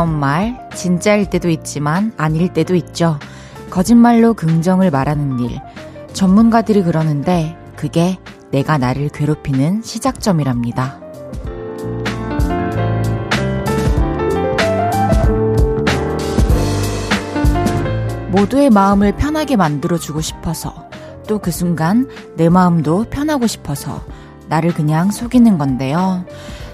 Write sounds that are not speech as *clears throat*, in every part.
이런 말, 진짜일 때도 있지만 아닐 때도 있죠. 거짓말로 긍정을 말하는 일. 전문가들이 그러는데 그게 내가 나를 괴롭히는 시작점이랍니다. 모두의 마음을 편하게 만들어주고 싶어서 또 그 순간 내 마음도 편하고 싶어서 나를 그냥 속이는 건데요.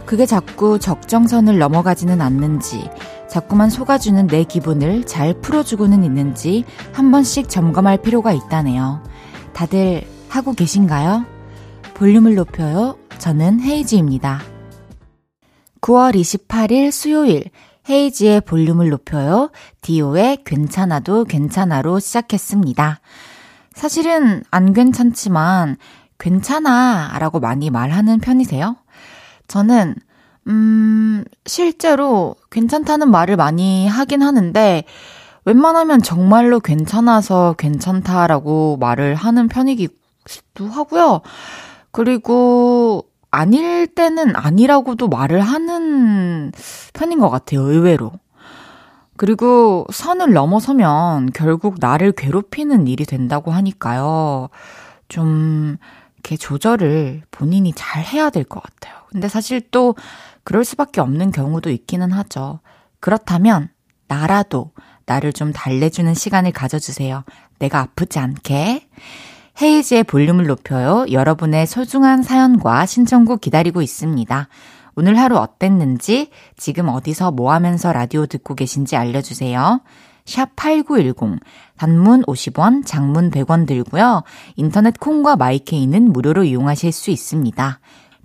그게 자꾸 적정선을 넘어가지는 않는지, 자꾸만 속아주는 내 기분을 잘 풀어주고는 있는지 한 번씩 점검할 필요가 있다네요. 다들 하고 계신가요? 볼륨을 높여요. 저는 헤이지입니다. 9월 28일 수요일 헤이지의 볼륨을 높여요. 디오의 괜찮아도 괜찮아로 시작했습니다. 사실은 안 괜찮지만 괜찮아 라고 많이 말하는 편이세요? 저는, 음, 실제로 괜찮다는 말을 많이 하긴 하는데, 웬만하면 정말로 괜찮아서 괜찮다라고 말을 하는 편이기도 하고요. 그리고 아닐 때는 아니라고도 말을 하는 편인 것 같아요, 의외로. 그리고 선을 넘어서면 결국 나를 괴롭히는 일이 된다고 하니까요. 좀, 이렇게 조절을 본인이 잘 해야 될 것 같아요. 근데 사실 또 그럴 수밖에 없는 경우도 있기는 하죠. 그렇다면 나라도 나를 좀 달래주는 시간을 가져주세요. 내가 아프지 않게. 헤이즈의 볼륨을 높여요. 여러분의 소중한 사연과 신청곡 기다리고 있습니다. 오늘 하루 어땠는지, 지금 어디서 뭐 하면서 라디오 듣고 계신지 알려주세요. 샵8910. 단문 50원, 장문 100원 들고요. 인터넷 콩과 마이케이는 무료로 이용하실 수 있습니다.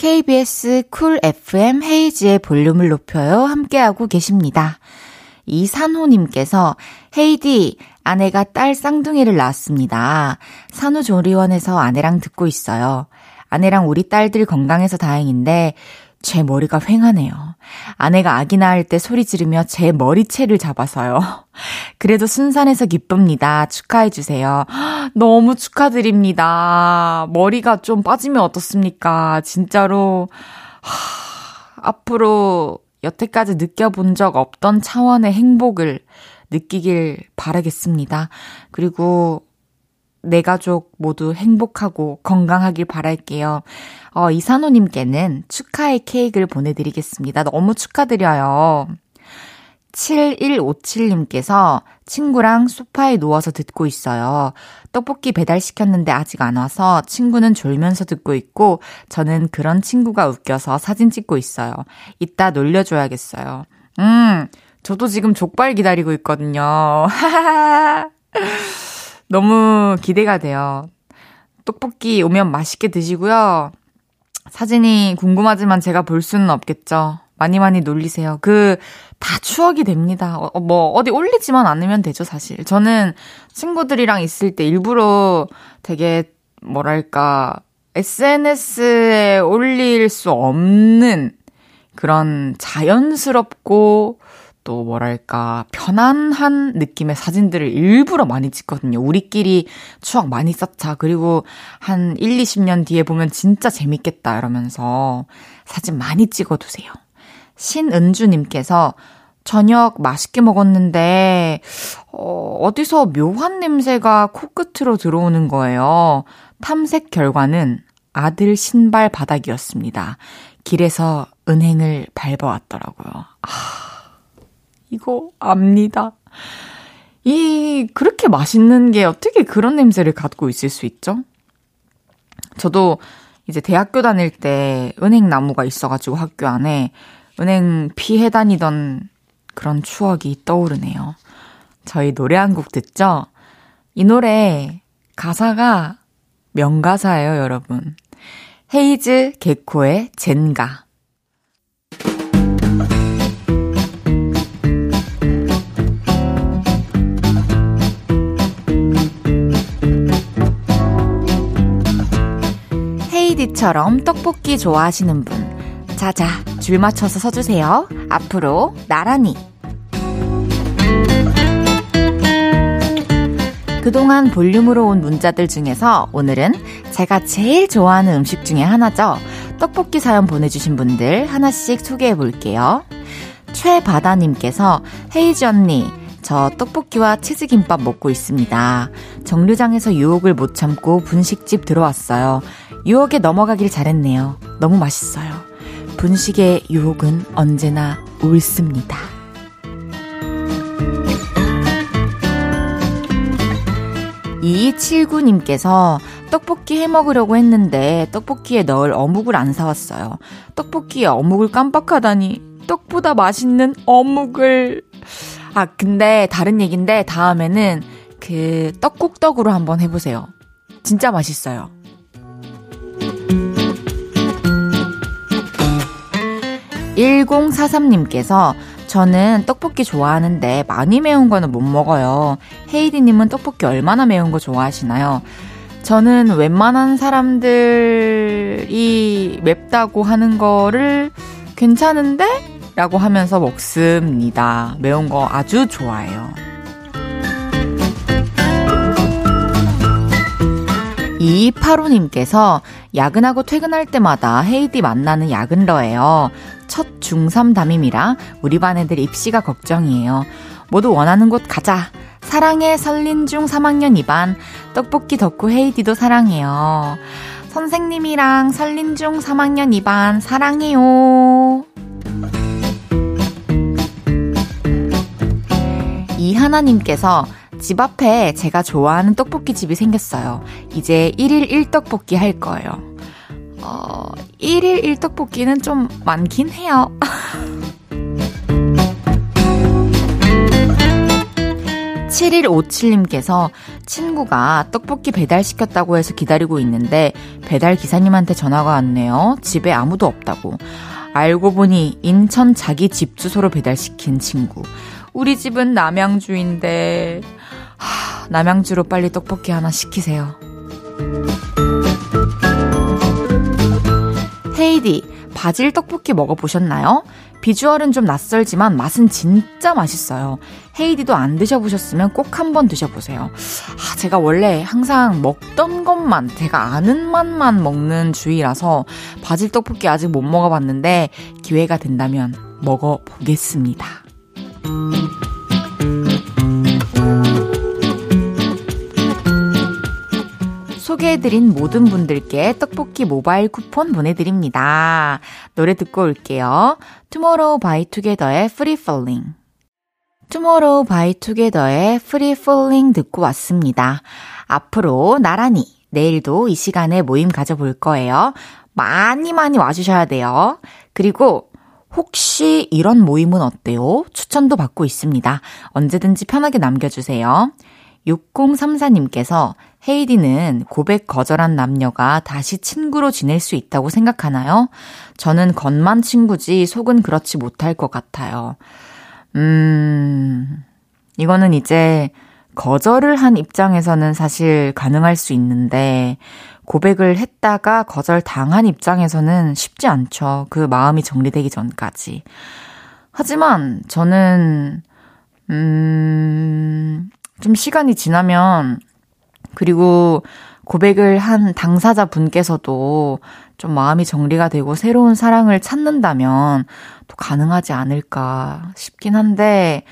KBS 쿨 FM 헤이지의 볼륨을 높여요. 함께하고 계십니다. 이산호님께서 헤이디, 아내가 딸 쌍둥이를 낳았습니다. 산후조리원에서 아내랑 듣고 있어요. 아내랑 우리 딸들 건강해서 다행인데 제 머리가 휑하네요. 아내가 아기 낳을 때 소리 지르며 제 머리채를 잡아서요. *laughs* 그래도 순산해서 기쁩니다. 축하해주세요. *gasps* 너무 축하드립니다. 머리가 좀 빠지면 어떻습니까? 진짜로, 하, *sighs* 앞으로 여태까지 느껴본 적 없던 차원의 행복을 느끼길 바라겠습니다. 그리고 내 가족 모두 행복하고 건강하길 바랄게요. 어, 이산호님께는 축하의 케이크를 보내드리겠습니다. 너무 축하드려요. 7157님께서 친구랑 소파에 누워서 듣고 있어요. 떡볶이 배달시켰는데 아직 안 와서 친구는 졸면서 듣고 있고 저는 그런 친구가 웃겨서 사진 찍고 있어요. 이따 놀려줘야겠어요. 음, 저도 지금 족발 기다리고 있거든요. *laughs* 너무 기대가 돼요. 떡볶이 오면 맛있게 드시고요. 사진이 궁금하지만 제가 볼 수는 없겠죠. 많이 많이 놀리세요. 그, 다 추억이 됩니다. 어, 어, 뭐, 어디 올리지만 않으면 되죠, 사실. 저는 친구들이랑 있을 때 일부러 되게, 뭐랄까, SNS에 올릴 수 없는 그런 자연스럽고 또 뭐랄까 편안한 느낌의 사진들을 일부러 많이 찍거든요. 우리끼리 추억 많이 쌓자. 그리고 한 1, 20년 뒤에 보면 진짜 재밌겠다 이러면서 사진 많이 찍어 두세요. 신은주 님께서 저녁 맛있게 먹었는데 어, 어디서 묘한 냄새가 코끝으로 들어오는 거예요. 탐색 결과는 아들 신발 바닥이었습니다. 길에서 은행을 밟아왔더라고요. 아. 이거 압니다. 이, 그렇게 맛있는 게 어떻게 그런 냄새를 갖고 있을 수 있죠? 저도 이제 대학교 다닐 때 은행 나무가 있어가지고 학교 안에 은행 피해 다니던 그런 추억이 떠오르네요. 저희 노래 한 곡 듣죠? 이 노래 가사가 명가사예요, 여러분. 헤이즈 개코의 젠가. 헤이디처럼 떡볶이 좋아하시는 분. 자자, 줄 맞춰서 서주세요. 앞으로 나란히. 그동안 볼륨으로 온 문자들 중에서 오늘은 제가 제일 좋아하는 음식 중에 하나죠. 떡볶이 사연 보내주신 분들 하나씩 소개해 볼게요. 최바다님께서 헤이즈 언니, 저 떡볶이와 치즈김밥 먹고 있습니다. 정류장에서 유혹을 못 참고 분식집 들어왔어요. 유혹에 넘어가길 잘했네요. 너무 맛있어요. 분식의 유혹은 언제나 옳습니다. 2279님께서 떡볶이 해 먹으려고 했는데 떡볶이에 넣을 어묵을 안 사왔어요. 떡볶이에 어묵을 깜빡하다니 떡보다 맛있는 어묵을 아 근데 다른 얘기인데 다음에는 그 떡국떡으로 한번 해보세요. 진짜 맛있어요. 1043님께서 저는 떡볶이 좋아하는데 많이 매운 거는 못 먹어요. 헤이디님은 떡볶이 얼마나 매운 거 좋아하시나요? 저는 웬만한 사람들이 맵다고 하는 거를 괜찮은데? 라고 하면서 먹습니다. 매운 거 아주 좋아해요. 이파로님께서 야근하고 퇴근할 때마다 헤이디 만나는 야근러예요. 첫 중3 담임이라 우리 반 애들 입시가 걱정이에요. 모두 원하는 곳 가자. 사랑해 설린중 3학년 2반 떡볶이 덕후 헤이디도 사랑해요. 선생님이랑 설린중 3학년 2반 사랑해요. 이하나님께서 집 앞에 제가 좋아하는 떡볶이 집이 생겼어요. 이제 1일 1떡볶이 할 거예요. 어, 1일 1떡볶이는 좀 많긴 해요. *laughs* 7157님께서 친구가 떡볶이 배달시켰다고 해서 기다리고 있는데 배달 기사님한테 전화가 왔네요. 집에 아무도 없다고. 알고 보니 인천 자기 집 주소로 배달시킨 친구. 우리 집은 남양주인데, 하, 남양주로 빨리 떡볶이 하나 시키세요. 헤이디, 바질 떡볶이 먹어보셨나요? 비주얼은 좀 낯설지만 맛은 진짜 맛있어요. 헤이디도 안 드셔보셨으면 꼭 한번 드셔보세요. 아, 제가 원래 항상 먹던 것만, 제가 아는 맛만 먹는 주의라서 바질 떡볶이 아직 못 먹어봤는데 기회가 된다면 먹어보겠습니다. 소개해드린 모든 분들께 떡볶이 모바일 쿠폰 보내드립니다. 노래 듣고 올게요. Tomorrow by Together의 Free Falling. Tomorrow by Together의 Free Falling 듣고 왔습니다. 앞으로 나란히 내일도 이 시간에 모임 가져볼 거예요. 많이 많이 와주셔야 돼요. 그리고 혹시 이런 모임은 어때요? 추천도 받고 있습니다. 언제든지 편하게 남겨주세요. 6034님께서 헤이디는 고백 거절한 남녀가 다시 친구로 지낼 수 있다고 생각하나요? 저는 겉만 친구지 속은 그렇지 못할 것 같아요. 음, 이거는 이제 거절을 한 입장에서는 사실 가능할 수 있는데 고백을 했다가 거절 당한 입장에서는 쉽지 않죠. 그 마음이 정리되기 전까지. 하지만 저는, 음, 좀 시간이 지나면 그리고 고백을 한 당사자 분께서도 좀 마음이 정리가 되고 새로운 사랑을 찾는다면 또 가능하지 않을까 싶긴 한데,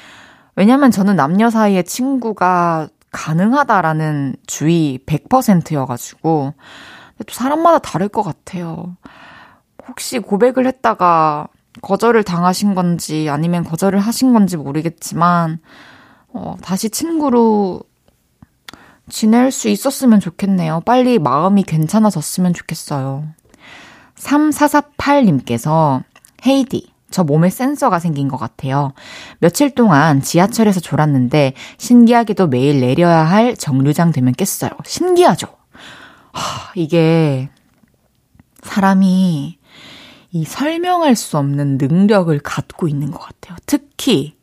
왜냐면 저는 남녀 사이의 친구가 가능하다라는 주의 100%여가지고, 또 사람마다 다를 것 같아요. 혹시 고백을 했다가 거절을 당하신 건지 아니면 거절을 하신 건지 모르겠지만, 어, 다시 친구로 지낼 수 있었으면 좋겠네요. 빨리 마음이 괜찮아졌으면 좋겠어요. 3448님께서 헤이디, 저 몸에 센서가 생긴 것 같아요. 며칠 동안 지하철에서 졸았는데 신기하게도 매일 내려야 할 정류장 되면 깼어요. 신기하죠? 하, 이게 사람이 이 설명할 수 없는 능력을 갖고 있는 것 같아요. 특히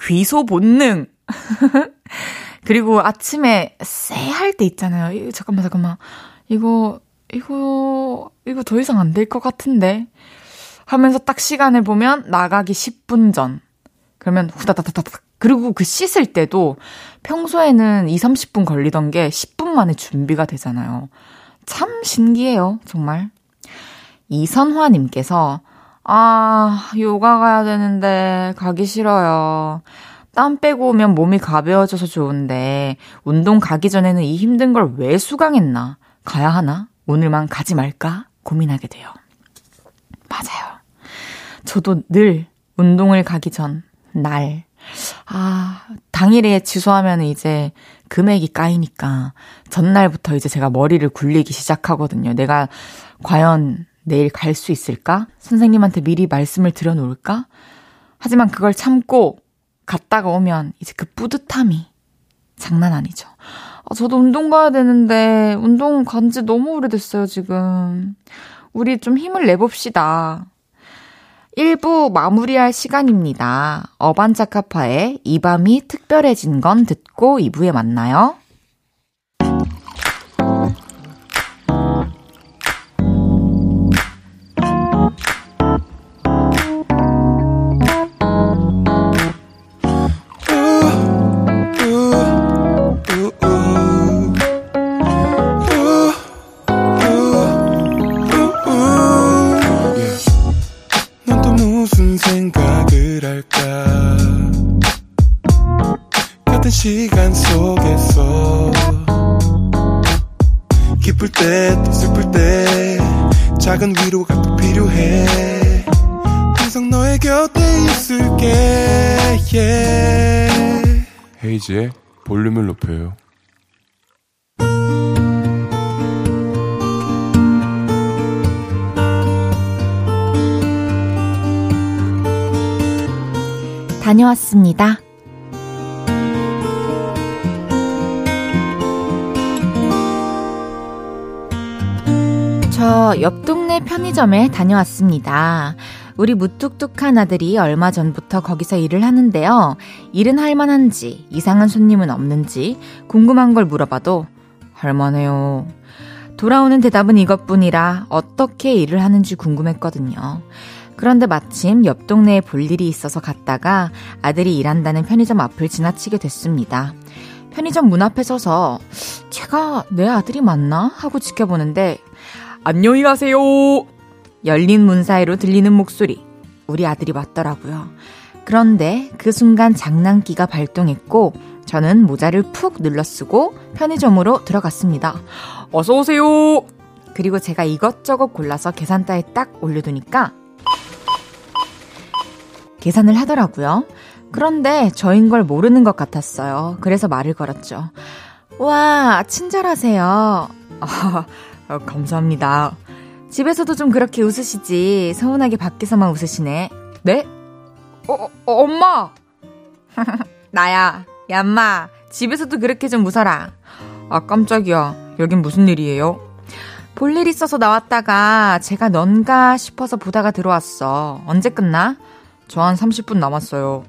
귀소 본능. *laughs* 그리고 아침에 쎄할 때 있잖아요. 잠깐만, 잠깐만. 이거, 이거, 이거 더 이상 안 될 것 같은데. 하면서 딱 시간을 보면 나가기 10분 전. 그러면 후다다다다닥. 그리고 그 씻을 때도 평소에는 2, 30분 걸리던 게 10분 만에 준비가 되잖아요. 참 신기해요, 정말. 이선화님께서, 아, 요가 가야 되는데 가기 싫어요. 땀 빼고 오면 몸이 가벼워져서 좋은데, 운동 가기 전에는 이 힘든 걸 왜 수강했나? 가야 하나? 오늘만 가지 말까? 고민하게 돼요. 맞아요. 저도 늘 운동을 가기 전, 날, 아, 당일에 취소하면 이제 금액이 까이니까 전날부터 이제 제가 머리를 굴리기 시작하거든요. 내가 과연 내일 갈 수 있을까? 선생님한테 미리 말씀을 드려 놓을까? 하지만 그걸 참고 갔다가 오면 이제 그 뿌듯함이 장난 아니죠. 아, 저도 운동 가야 되는데 운동 간 지 너무 오래됐어요, 지금. 우리 좀 힘을 내봅시다. 1부 마무리할 시간입니다. 어반자카파의 이 밤이 특별해진 건 듣고 2부에 만나요. 헤이지의 볼륨을 높여요. 다녀왔습니다. 저 옆 동네 편의점에 다녀왔습니다. 우리 무뚝뚝한 아들이 얼마 전부터 거기서 일을 하는데요. 일은 할만한지, 이상한 손님은 없는지, 궁금한 걸 물어봐도 할만해요. 돌아오는 대답은 이것뿐이라 어떻게 일을 하는지 궁금했거든요. 그런데 마침 옆 동네에 볼 일이 있어서 갔다가 아들이 일한다는 편의점 앞을 지나치게 됐습니다. 편의점 문 앞에 서서 제가 내 아들이 맞나? 하고 지켜보는데 안녕히 가세요. 열린 문 사이로 들리는 목소리. 우리 아들이 맞더라고요. 그런데 그 순간 장난기가 발동했고 저는 모자를 푹 눌러 쓰고 편의점으로 들어갔습니다. 어서 오세요. 그리고 제가 이것저것 골라서 계산대에 딱 올려두니까 계산을 하더라고요. 그런데 저인 걸 모르는 것 같았어요. 그래서 말을 걸었죠. 와, 친절하세요. 아, *laughs* 감사합니다. 집에서도 좀 그렇게 웃으시지. 서운하게 밖에서만 웃으시네. 네? 어, 어 엄마! *laughs* 나야. 얌마. 집에서도 그렇게 좀 웃어라. 아, 깜짝이야. 여긴 무슨 일이에요? 볼일 있어서 나왔다가 제가 넌가 싶어서 보다가 들어왔어. 언제 끝나? 저 한 30분 남았어요.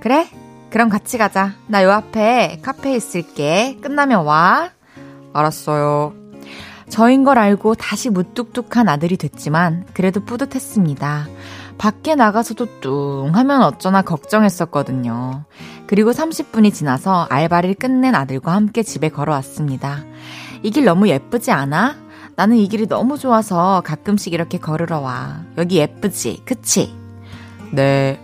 그래? 그럼 같이 가자. 나 요 앞에 카페에 있을게. 끝나면 와. 알았어요. 저인 걸 알고 다시 무뚝뚝한 아들이 됐지만 그래도 뿌듯했습니다. 밖에 나가서도 뚱 하면 어쩌나 걱정했었거든요. 그리고 30분이 지나서 알바를 끝낸 아들과 함께 집에 걸어왔습니다. 이 길 너무 예쁘지 않아? 나는 이 길이 너무 좋아서 가끔씩 이렇게 걸으러 와. 여기 예쁘지? 그치? 네.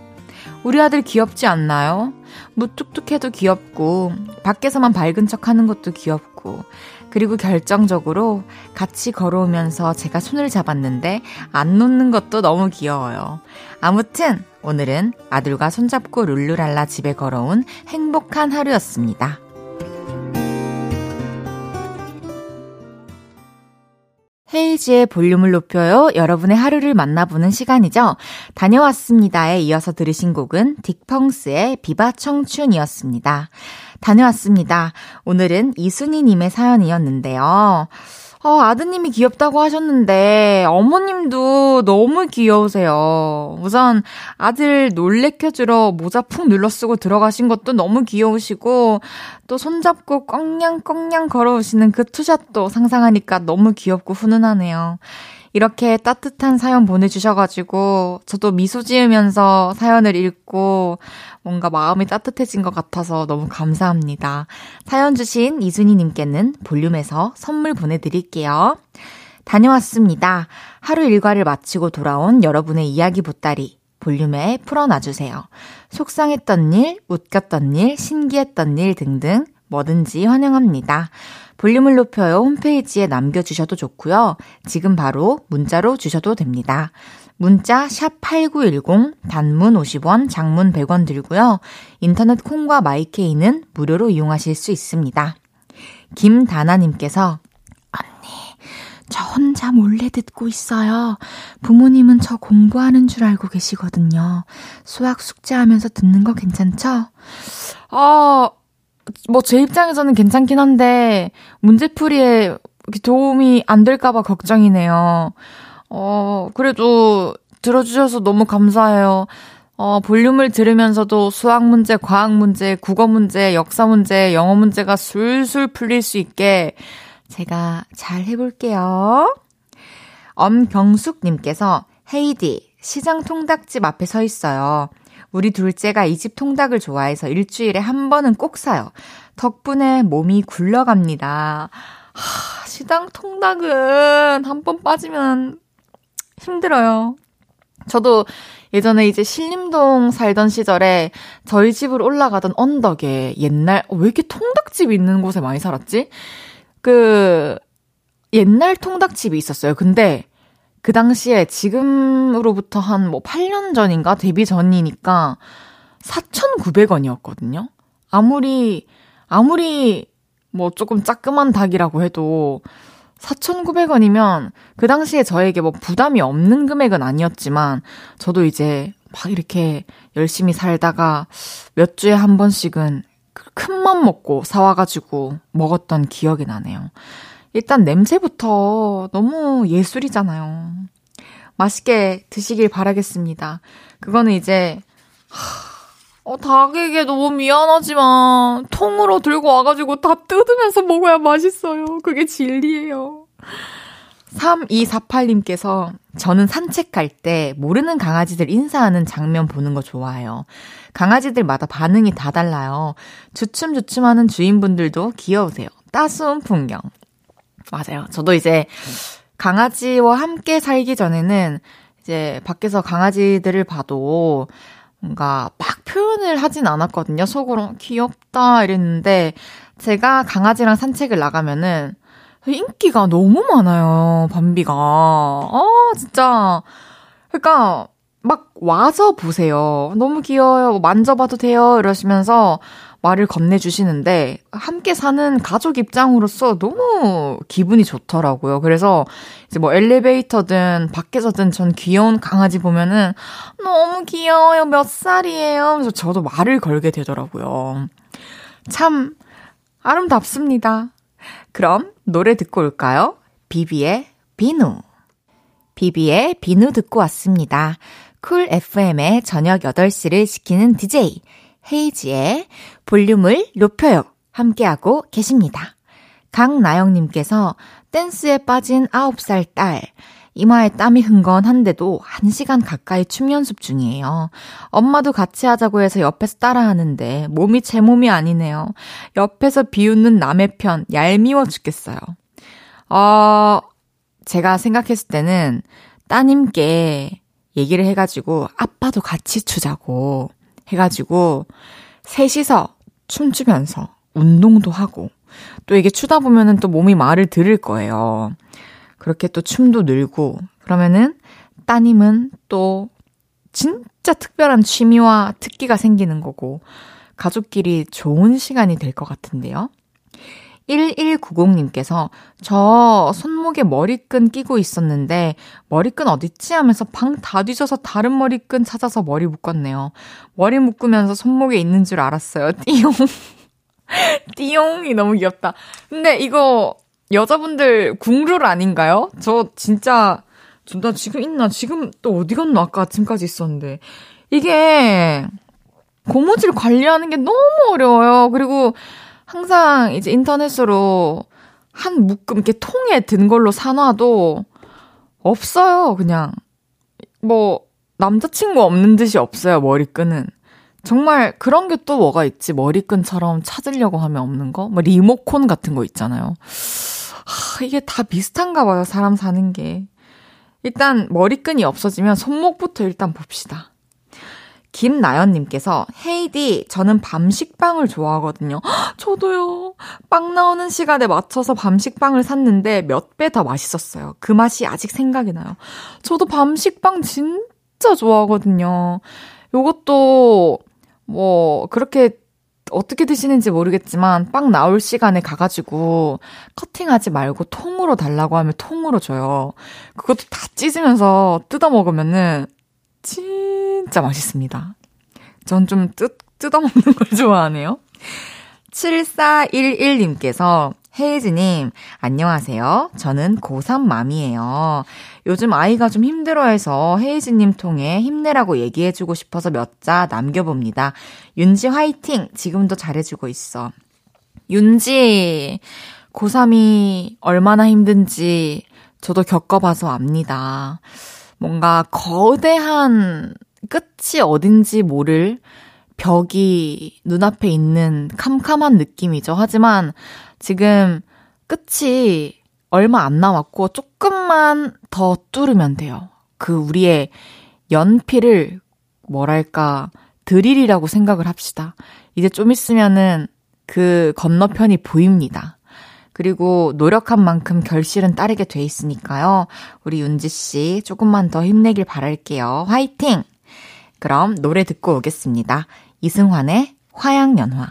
우리 아들 귀엽지 않나요? 무뚝뚝해도 귀엽고, 밖에서만 밝은 척 하는 것도 귀엽고, 그리고 결정적으로 같이 걸어오면서 제가 손을 잡았는데 안 놓는 것도 너무 귀여워요. 아무튼 오늘은 아들과 손잡고 룰루랄라 집에 걸어온 행복한 하루였습니다. 헤이지의 볼륨을 높여요. 여러분의 하루를 만나보는 시간이죠. 다녀왔습니다에 이어서 들으신 곡은 딕펑스의 비바 청춘이었습니다. 다녀왔습니다. 오늘은 이순희님의 사연이었는데요. 어, 아드님이 귀엽다고 하셨는데, 어머님도 너무 귀여우세요. 우선, 아들 놀래켜주러 모자 푹 눌러 쓰고 들어가신 것도 너무 귀여우시고, 또 손잡고 꽁냥꽁냥 걸어오시는 그 투샷도 상상하니까 너무 귀엽고 훈훈하네요. 이렇게 따뜻한 사연 보내주셔가지고, 저도 미소 지으면서 사연을 읽고, 뭔가 마음이 따뜻해진 것 같아서 너무 감사합니다. 사연 주신 이순희님께는 볼륨에서 선물 보내드릴게요. 다녀왔습니다. 하루 일과를 마치고 돌아온 여러분의 이야기 보따리. 볼륨에 풀어놔주세요. 속상했던 일, 웃겼던 일, 신기했던 일 등등 뭐든지 환영합니다. 볼륨을 높여요 홈페이지에 남겨주셔도 좋고요. 지금 바로 문자로 주셔도 됩니다. 문자 샵 8910 단문 50원, 장문 100원 들고요. 인터넷 콩과 마이케이는 무료로 이용하실 수 있습니다. 김다나 님께서 언니, 저 혼자 몰래 듣고 있어요. 부모님은 저 공부하는 줄 알고 계시거든요. 수학 숙제하면서 듣는 거 괜찮죠? 아, 뭐 제 입장에서는 괜찮긴 한데 문제풀이에 도움이 안 될까봐 걱정이네요. 어, 그래도 들어주셔서 너무 감사해요. 어, 볼륨을 들으면서도 수학 문제, 과학 문제, 국어 문제, 역사 문제, 영어 문제가 술술 풀릴 수 있게 제가 잘 해볼게요. 엄경숙님께서 헤이디, 시장 통닭집 앞에 서 있어요. 우리 둘째가 이 집 통닭을 좋아해서 일주일에 한 번은 꼭 사요. 덕분에 몸이 굴러갑니다. 하, 시장 통닭은 한 번 빠지면 힘들어요. 저도 예전에 이제 신림동 살던 시절에 저희 집으로 올라가던 언덕에 옛날, 어, 왜 이렇게 통닭집이 있는 곳에 많이 살았지? 그, 옛날 통닭집이 있었어요. 근데 그 당시에 지금으로부터 한 뭐 8년 전인가? 데뷔 전이니까 4,900원이었거든요. 아무리, 아무리 뭐 조금 짜끔한 닭이라고 해도 4,900원이면 그 당시에 저에게 뭐 부담이 없는 금액은 아니었지만 저도 이제 막 이렇게 열심히 살다가 몇 주에 한 번씩은 큰 맘 먹고 사와가지고 먹었던 기억이 나네요. 일단 냄새부터 너무 예술이잖아요. 맛있게 드시길 바라겠습니다. 그거는 이제, 하, 어, 닭에게 너무 미안하지만, 통으로 들고 와가지고 다 뜯으면서 먹어야 맛있어요. 그게 진리예요. 3248님께서 저는 산책할 때 모르는 강아지들 인사하는 장면 보는 거 좋아해요. 강아지들마다 반응이 다 달라요. 주춤주춤하는 주인분들도 귀여우세요. 따스운 풍경. 맞아요. 저도 이제 강아지와 함께 살기 전에는 이제 밖에서 강아지들을 봐도 뭔가 막 표현을 하진 않았거든요. 속으로 귀엽다 이랬는데 제가 강아지랑 산책을 나가면은 인기가 너무 많아요, 밤비가. 아, 진짜. 그러니까, 막 와서 보세요. 너무 귀여워요. 뭐 만져봐도 돼요. 이러시면서 말을 건네주시는데, 함께 사는 가족 입장으로서 너무 기분이 좋더라고요. 그래서 이제 뭐 엘리베이터든 밖에서든 전 귀여운 강아지 보면은 너무 귀여워요. 몇 살이에요. 그래서 저도 말을 걸게 되더라고요. 참 아름답습니다. 그럼 노래 듣고 올까요? 비비의 비누. 비비의 비누 듣고 왔습니다. 쿨 FM의 저녁 8시를 지키는 DJ 헤이지의 볼륨을 높여요. 함께하고 계십니다. 강나영님께서 댄스에 빠진 9살 딸. 이마에 땀이 흥건한데도 1시간 가까이 춤 연습 중이에요. 엄마도 같이 하자고 해서 옆에서 따라하는데 몸이 제 몸이 아니네요. 옆에서 비웃는 남의 편 얄미워 죽겠어요. 어, 제가 생각했을 때는 따님께 얘기를 해가지고 아빠도 같이 추자고 해가지고 셋이서 춤추면서 운동도 하고 또 이게 추다 보면은 또 몸이 말을 들을 거예요. 그렇게 또 춤도 늘고 그러면은 따님은 또 진짜 특별한 취미와 특기가 생기는 거고 가족끼리 좋은 시간이 될 것 같은데요. 1190님께서 저 손목에 머리끈 끼고 있었는데 머리끈 어딨지 하면서 방 다 뒤져서 다른 머리끈 찾아서 머리 묶었네요. 머리 묶으면서 손목에 있는 줄 알았어요. *laughs* 띠용. 띠용이 너무 귀엽다. 근데 이거 여자분들 국룰 아닌가요? 저 진짜 나 지금 있나? 지금 또 어디 갔나? 아까 아침까지 있었는데. 이게 고무줄 관리하는 게 너무 어려워요. 그리고 항상 이제 인터넷으로 한 묶음 이렇게 통에 든 걸로 사놔도 없어요. 그냥 뭐 남자친구 없는 듯이 없어요. 머리끈은. 정말 그런 게 또 뭐가 있지? 머리끈처럼 찾으려고 하면 없는 거? 뭐 리모콘 같은 거 있잖아요. 하, 이게 다 비슷한가 봐요. 사람 사는 게. 일단 머리끈이 없어지면 손목부터 일단 봅시다. 김나연님께서 헤이디 저는 밤식빵을 좋아하거든요. 헉, 저도요. 빵 나오는 시간에 맞춰서 밤식빵을 샀는데 몇 배 더 맛있었어요. 그 맛이 아직 생각이 나요. 저도 밤식빵 진짜 좋아하거든요. 요것도 뭐 그렇게 어떻게 드시는지 모르겠지만 빵 나올 시간에 가가지고 커팅하지 말고 통으로 달라고 하면 통으로 줘요. 그것도 다 찢으면서 뜯어 먹으면은 진짜 맛있습니다. 전좀 뜯, 뜯어 먹는 걸 좋아하네요. 7411님께서 헤이즈님, 안녕하세요. 저는 고3 맘이에요. 요즘 아이가 좀 힘들어해서 헤이즈님 통해 힘내라고 얘기해주고 싶어서 몇 자 남겨봅니다. 윤지 화이팅! 지금도 잘해주고 있어. 윤지, 고3이 얼마나 힘든지 저도 겪어봐서 압니다. 뭔가 거대한 끝이 어딘지 모를 벽이 눈앞에 있는 캄캄한 느낌이죠. 하지만 지금 끝이 얼마 안 남았고 조금만 더 뚫으면 돼요. 그 우리의 연필을 뭐랄까 드릴이라고 생각을 합시다. 이제 좀 있으면은 그 건너편이 보입니다. 그리고 노력한 만큼 결실은 따르게 돼 있으니까요. 우리 윤지 씨 조금만 더 힘내길 바랄게요. 화이팅! 그럼 노래 듣고 오겠습니다. 이승환의 화양연화.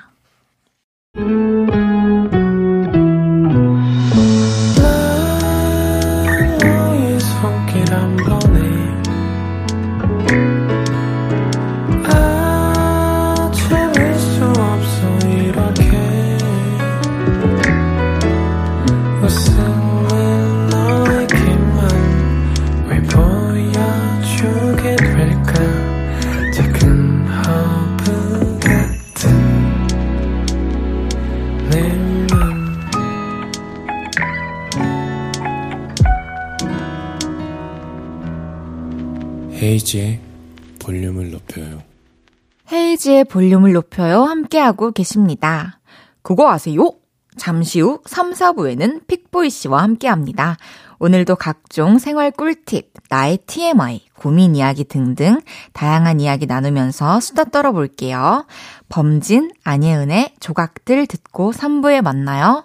헤이지의 볼륨을 높여요. 헤이지의 볼륨을 높여요. 함께하고 계십니다. 그거 아세요? 잠시 후 3, 4부에는 픽보이 씨와 함께 합니다. 오늘도 각종 생활 꿀팁, 나의 TMI, 고민 이야기 등등 다양한 이야기 나누면서 수다 떨어볼게요. 범진, 안예은의 조각들 듣고 3부에 만나요.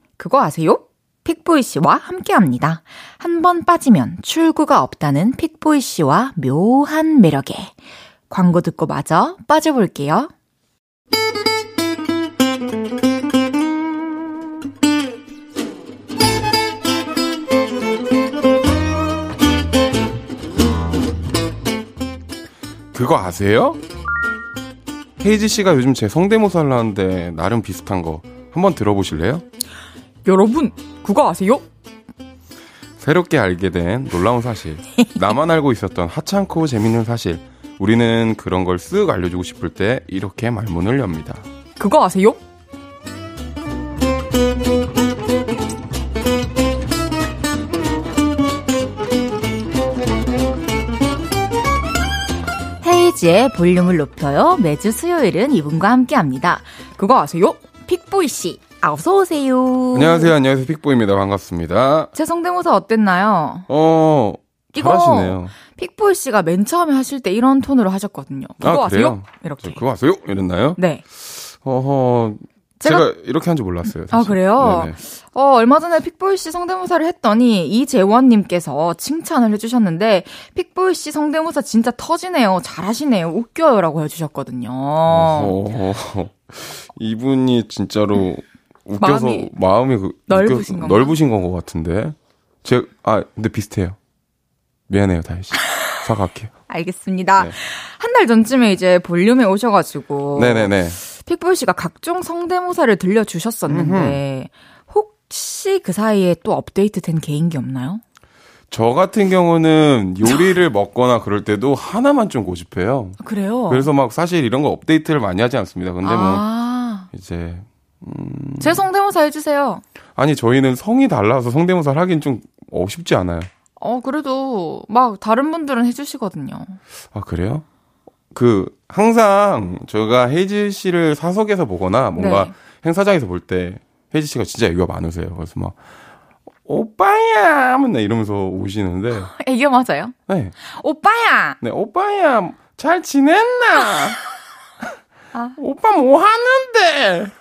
그거 아세요? 픽보이 씨와 함께 합니다. 한 번 빠지면 출구가 없다는 픽보이 씨와 묘한 매력에 광고 듣고 마저 빠져볼게요. 그거 아세요? 헤이지 씨가 요즘 제 성대모사 하려는데 나름 비슷한 거 한번 들어보실래요? 여러분, 그거 아세요? 새롭게 알게 된 놀라운 사실. 나만 알고 있었던 하찮고 재밌는 사실. 우리는 그런 걸 쓱 알려주고 싶을 때 이렇게 말문을 엽니다. 그거 아세요? 헤이지의 볼륨을 높여요. 매주 수요일은 이분과 함께 합니다. 그거 아세요? 픽보이 씨. 어서 오세요. 안녕하세요. 안녕하세요. 픽보입니다. 반갑습니다. 제 성대모사 어땠나요? 어, 이거 잘하시네요. 픽보이 씨가 맨 처음에 하실 때 이런 톤으로 하셨거든요. 그거 아? 그래요? 이렇게. 그거 아세요? 이랬나요? 네. 어허. 제가- 제가, 이렇게 한 줄 몰랐어요. 아, 사실. 그래요? 네네. 어, 얼마 전에 픽보이 씨 성대모사를 했더니 이재원님께서 칭찬을 해주셨는데 픽보이 씨 성대모사 진짜 터지네요. 잘하시네요. 웃겨요라고 해주셨거든요. 어허. 이분이 진짜로 웃겨서 마음이 마음이, 그, 넓으신 건가? 넓으신 건것 같은데. 제, 아, 근데 비슷해요. 미안해요, 다혜 씨. *laughs* 사과할게요. 알겠습니다. 네. 한달 전쯤에 이제 볼륨에 오셔가지고 네네네. 픽보이 씨가 각종 성대모사를 들려주셨었는데 혹시 그 사이에 또 업데이트된 개인기 없나요? 저 같은 경우는 요리를 *laughs* 먹거나 그럴 때도 하나만 좀 고집해요. 그래요? 그래서 막 사실 이런 거 업데이트를 많이 하지 않습니다. 근데 뭐, 아, 이제, 제 성대모사 해주세요. 아니, 저희는 성이 달라서 성대모사를 하긴 좀, 어, 쉽지 않아요. 어, 그래도 막 다른 분들은 해주시거든요. 아, 그래요? 그, 항상 저희가 혜지 씨를 사석에서 보거나 뭔가 네. 행사장에서 볼 때 혜지 씨가 진짜 애교가 많으세요. 그래서 막, 오빠야! 맨날 이러면서 오시는데, *laughs* 애교 맞아요? 네. 오빠야! 네, 오빠야, 잘 지냈나? *laughs* 아. 오빠 뭐 하는데?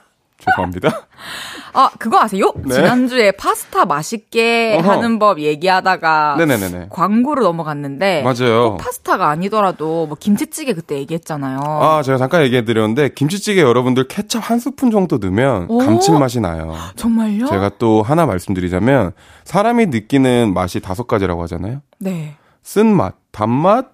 죄송합니다. *laughs* 아, 그거 아세요? 네. 지난주에 파스타 맛있게 어허. 하는 법 얘기하다가 네네네네. 광고로 넘어갔는데 맞아요. 꼭 파스타가 아니더라도 뭐 김치찌개 그때 얘기했잖아요. 아, 제가 잠깐 얘기해 드렸는데, 김치찌개 여러분들 케찹 한 스푼 정도 넣으면 오. 감칠맛이 나요. 정말요? 제가 또 하나 말씀드리자면, 사람이 느끼는 맛이 다섯 가지라고 하잖아요. 네. 쓴맛, 단맛,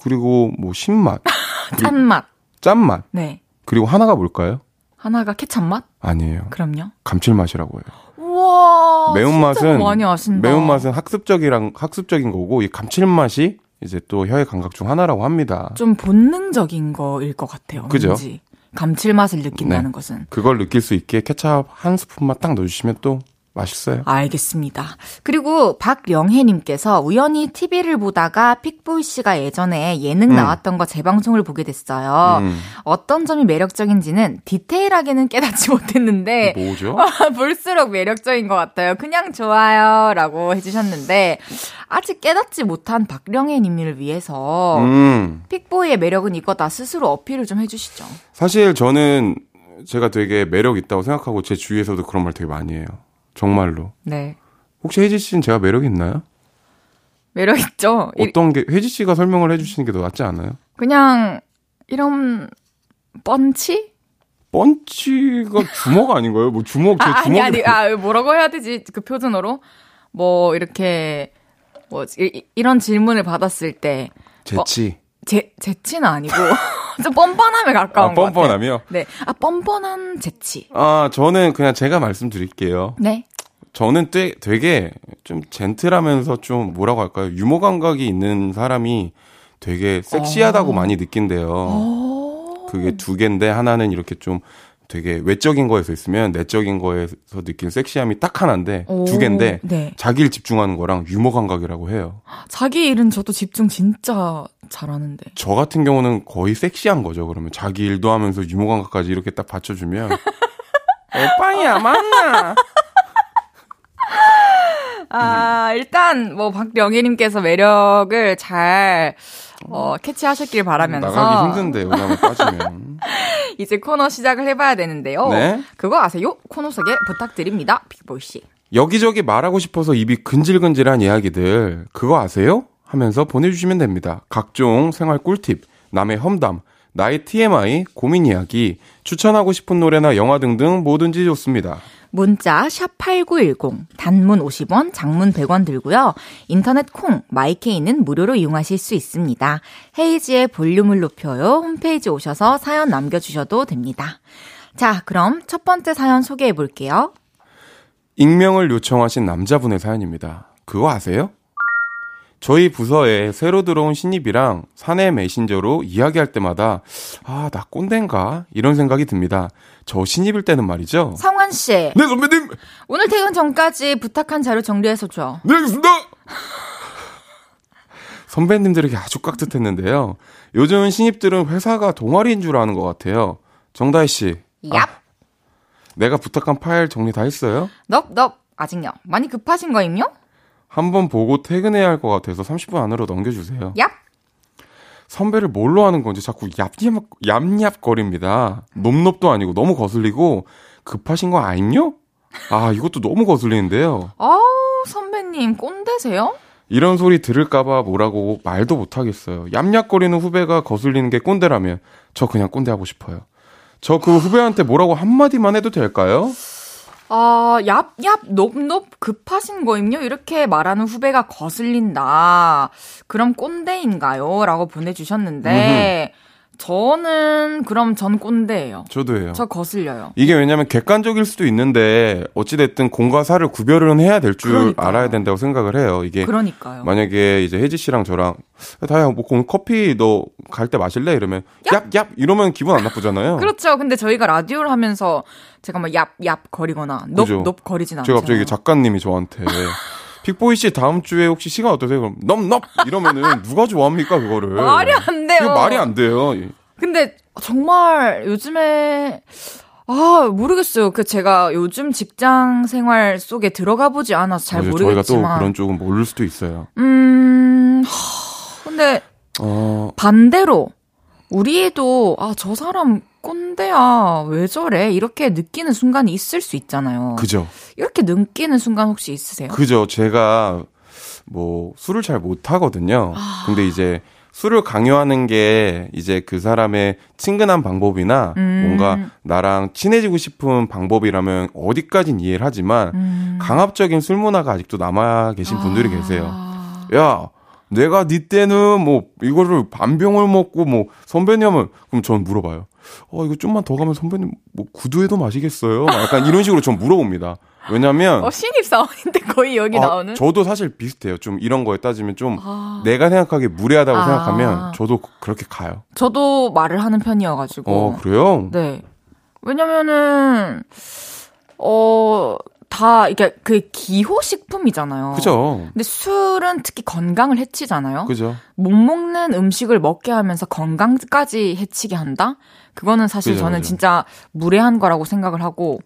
그리고 뭐 신맛, *laughs* 짠맛. 짠맛, 네. 그리고 하나가 뭘까요? 하나가 케찹 맛? 아니에요. 그럼요. 감칠맛이라고 해요. 우와. 매운맛은 진짜 많이 아신다. 매운맛은 학습적이랑 학습적인 거고 이 감칠맛이 이제 또 혀의 감각 중 하나라고 합니다. 좀 본능적인 거일 것 같아요. 그죠? 왠지. 감칠맛을 느낀다는 네. 것은. 그걸 느낄 수 있게 케찹 한 스푼만 딱 넣어주시면 또 맛있어요. 알겠습니다. 그리고 박영혜님께서 우연히 TV를 보다가 픽보이 씨가 예전에 예능 음. 나왔던 거 재방송을 보게 됐어요. 음. 어떤 점이 매력적인지는 디테일하게는 깨닫지 *laughs* 못했는데 뭐죠? *laughs* 볼수록 매력적인 것 같아요. 그냥 좋아요라고 해주셨는데 아직 깨닫지 못한 박영혜님을 위해서 음. 픽보이의 매력은 이거다 스스로 어필을 좀 해주시죠. 사실 저는 제가 되게 매력 있다고 생각하고 제 주위에서도 그런 말 되게 많이 해요. 정말로. 네. 혹시 혜지 씨는 제가 매력 있나요? 매력 있죠? 이- 어떤 게 혜지 씨가 설명을 해주시는 게 더 낫지 않아요? 그냥 이런 뻔치? 펀치가 주먹 아닌가요? 뭐 주먹 제 아, 아니 아니 아 뭐라고 해야 되지 그 표준어로 뭐 이렇게 뭐 이, 이런 질문을 받았을 때 재치. 제, 재치는 아니고 *laughs* 좀 뻔뻔함에 가까운 아, 것 같아요. 뻔뻔함이요? 네, 아 뻔뻔한 재치. 아, 저는 그냥 제가 말씀드릴게요. 네. 저는 되, 되게 좀 젠틀하면서 좀 뭐라고 할까요? 유머 감각이 있는 사람이 되게 섹시하다고 어. 많이 느낀대요. 오. 그게 두 개인데 하나는 이렇게 좀 되게 외적인 거에서 있으면 내적인 거에서 느낀 섹시함이 딱 하나인데 오. 두 개인데 네. 자기 일 집중하는 거랑 유머 감각이라고 해요. 자기 일은 저도 집중 진짜 잘하는데. 저 같은 경우는 거의 섹시한 거죠. 그러면 자기 일도 하면서 유머 감각까지 이렇게 딱 받쳐주면 *laughs* 오빠야 맞나? 아, 일단, 뭐, 박영애님께서 매력을 잘, 어, 캐치하셨길 바라면서. 나가기 힘든데 한번 빠지면. *laughs* 이제 코너 시작을 해봐야 되는데요. 네. 그거 아세요? 코너 소개 부탁드립니다. 빅보이 씨. 여기저기 말하고 싶어서 입이 근질근질한 이야기들 그거 아세요? 하면서 보내주시면 됩니다. 각종 생활 꿀팁, 남의 험담, 나의 TMI, 고민 이야기, 추천하고 싶은 노래나 영화 등등 뭐든지 좋습니다. 문자 샵8910 단문 50원, 장문 100원 들고요. 인터넷 콩 마이케이는 무료로 이용하실 수 있습니다. 헤이지의 볼륨을 높여요. 홈페이지 오셔서 사연 남겨 주셔도 됩니다. 자, 그럼 첫 번째 사연 소개해 볼게요. 익명을 요청하신 남자분의 사연입니다. 그거 아세요? 저희 부서에 새로 들어온 신입이랑 사내 메신저로 이야기할 때마다 아, 나 꼰대인가? 이런 생각이 듭니다. 저 신입일 때는 말이죠. 성환 씨, 네, 선배님! 오늘 퇴근 전까지 부탁한 자료 정리해서 줘. 네, 알겠습니다! 선배님들에게 아주 깍듯했는데요. 요즘 신입들은 회사가 동아리인 줄 아는 것 같아요. 정다희 씨. 얍. 내가 부탁한 파일 정리 다 했어요? 넙, 넙. 아직요. 많이 급하신 거임요? 한 번 보고 퇴근해야 할 것 같아서 30분 안으로 넘겨주세요. 얍! 선배를 뭘로 하는 건지 자꾸 얍얍, 얌얌거립니다. 높높도 아니고 너무 거슬리고 급하신 거 아니요? 아, 이것도 너무 거슬리는데요. 아우, 선배님, 꼰대세요? 이런 소리 들을까봐 뭐라고 말도 못하겠어요. 얌얌거리는 후배가 거슬리는 게 꼰대라면 저 그냥 꼰대하고 싶어요. 저 그 후배한테 뭐라고 한마디만 해도 될까요? 아, 얍얍, 높높, 급하신 거임요? 이렇게 말하는 후배가 거슬린다. 그럼 꼰대인가요? 라고 보내주셨는데, 저는, 그럼 전 꼰대예요. 저도예요. 저 거슬려요. 이게 왜냐면 객관적일 수도 있는데 어찌됐든 공과 사를 구별은 해야 될 줄. 알아야 된다고 생각을 해요. 이게 그러니까요. 만약에 이제 혜지 씨랑 저랑 다야 뭐 오늘 커피 너 갈 때 마실래 이러면 얍 얍 이러면 기분 안 나쁘잖아요. *laughs* 그렇죠. 근데 저희가 라디오를 하면서 제가 막 얍 얍 거리거나 높, 그죠. 높 거리진 않죠. 제가 갑자기 작가님이 저한테 *laughs* 픽보이 씨 다음 주에 혹시 시간 어떠세요? 그럼 넘넘 이러면은 누가 좋아합니까 그거를? 말이 안 돼요. 그게 말이 안 돼요. 근데 정말 요즘에 아 모르겠어요. 그 제가 요즘 직장 생활 속에 들어가 보지 않아서 잘 맞아요. 저희가 또 모르겠지만 그런 쪽은 모를 수도 있어요. 음 하, 근데 어 반대로 우리도 아 저 사람 꼰대야 왜 저래 이렇게 느끼는 순간이 있을 수 있잖아요. 그죠. 이렇게 느끼는 순간 혹시 있으세요? 그죠. 제가 뭐 술을 잘 못하거든요. 아. 근데 이제 술을 강요하는 게 이제 그 사람의 친근한 방법이나 음. 뭔가 나랑 친해지고 싶은 방법이라면 어디까진 이해를 하지만 음. 강압적인 술 문화가 아직도 남아 계신 분들이 계세요. 아. 야, 내가 니 때는 뭐 이거를 반병을 먹고 뭐 선배님은 그럼 전 물어봐요. 어 이거 좀만 더 가면 선배님 뭐 구두에도 마시겠어요? 막 약간 이런 식으로 전 물어봅니다. 왜냐면 어, 신입 사원인데 거의 여기 아, 나오는? 저도 사실 비슷해요. 좀 이런 거에 따지면 좀 아. 내가 생각하기에 무례하다고 아. 생각하면 저도 그렇게 가요. 저도 말을 하는 편이어 가지고. 어, 그래요? 네. 왜냐면은, 어, 다, 이게 그 기호 식품이잖아요. 그죠? 근데 술은 특히 건강을 해치잖아요. 그죠? 못 먹는 음식을 먹게 하면서 건강까지 해치게 한다? 그거는 사실 그죠, 저는 그죠. 진짜 무례한 거라고 생각을 하고,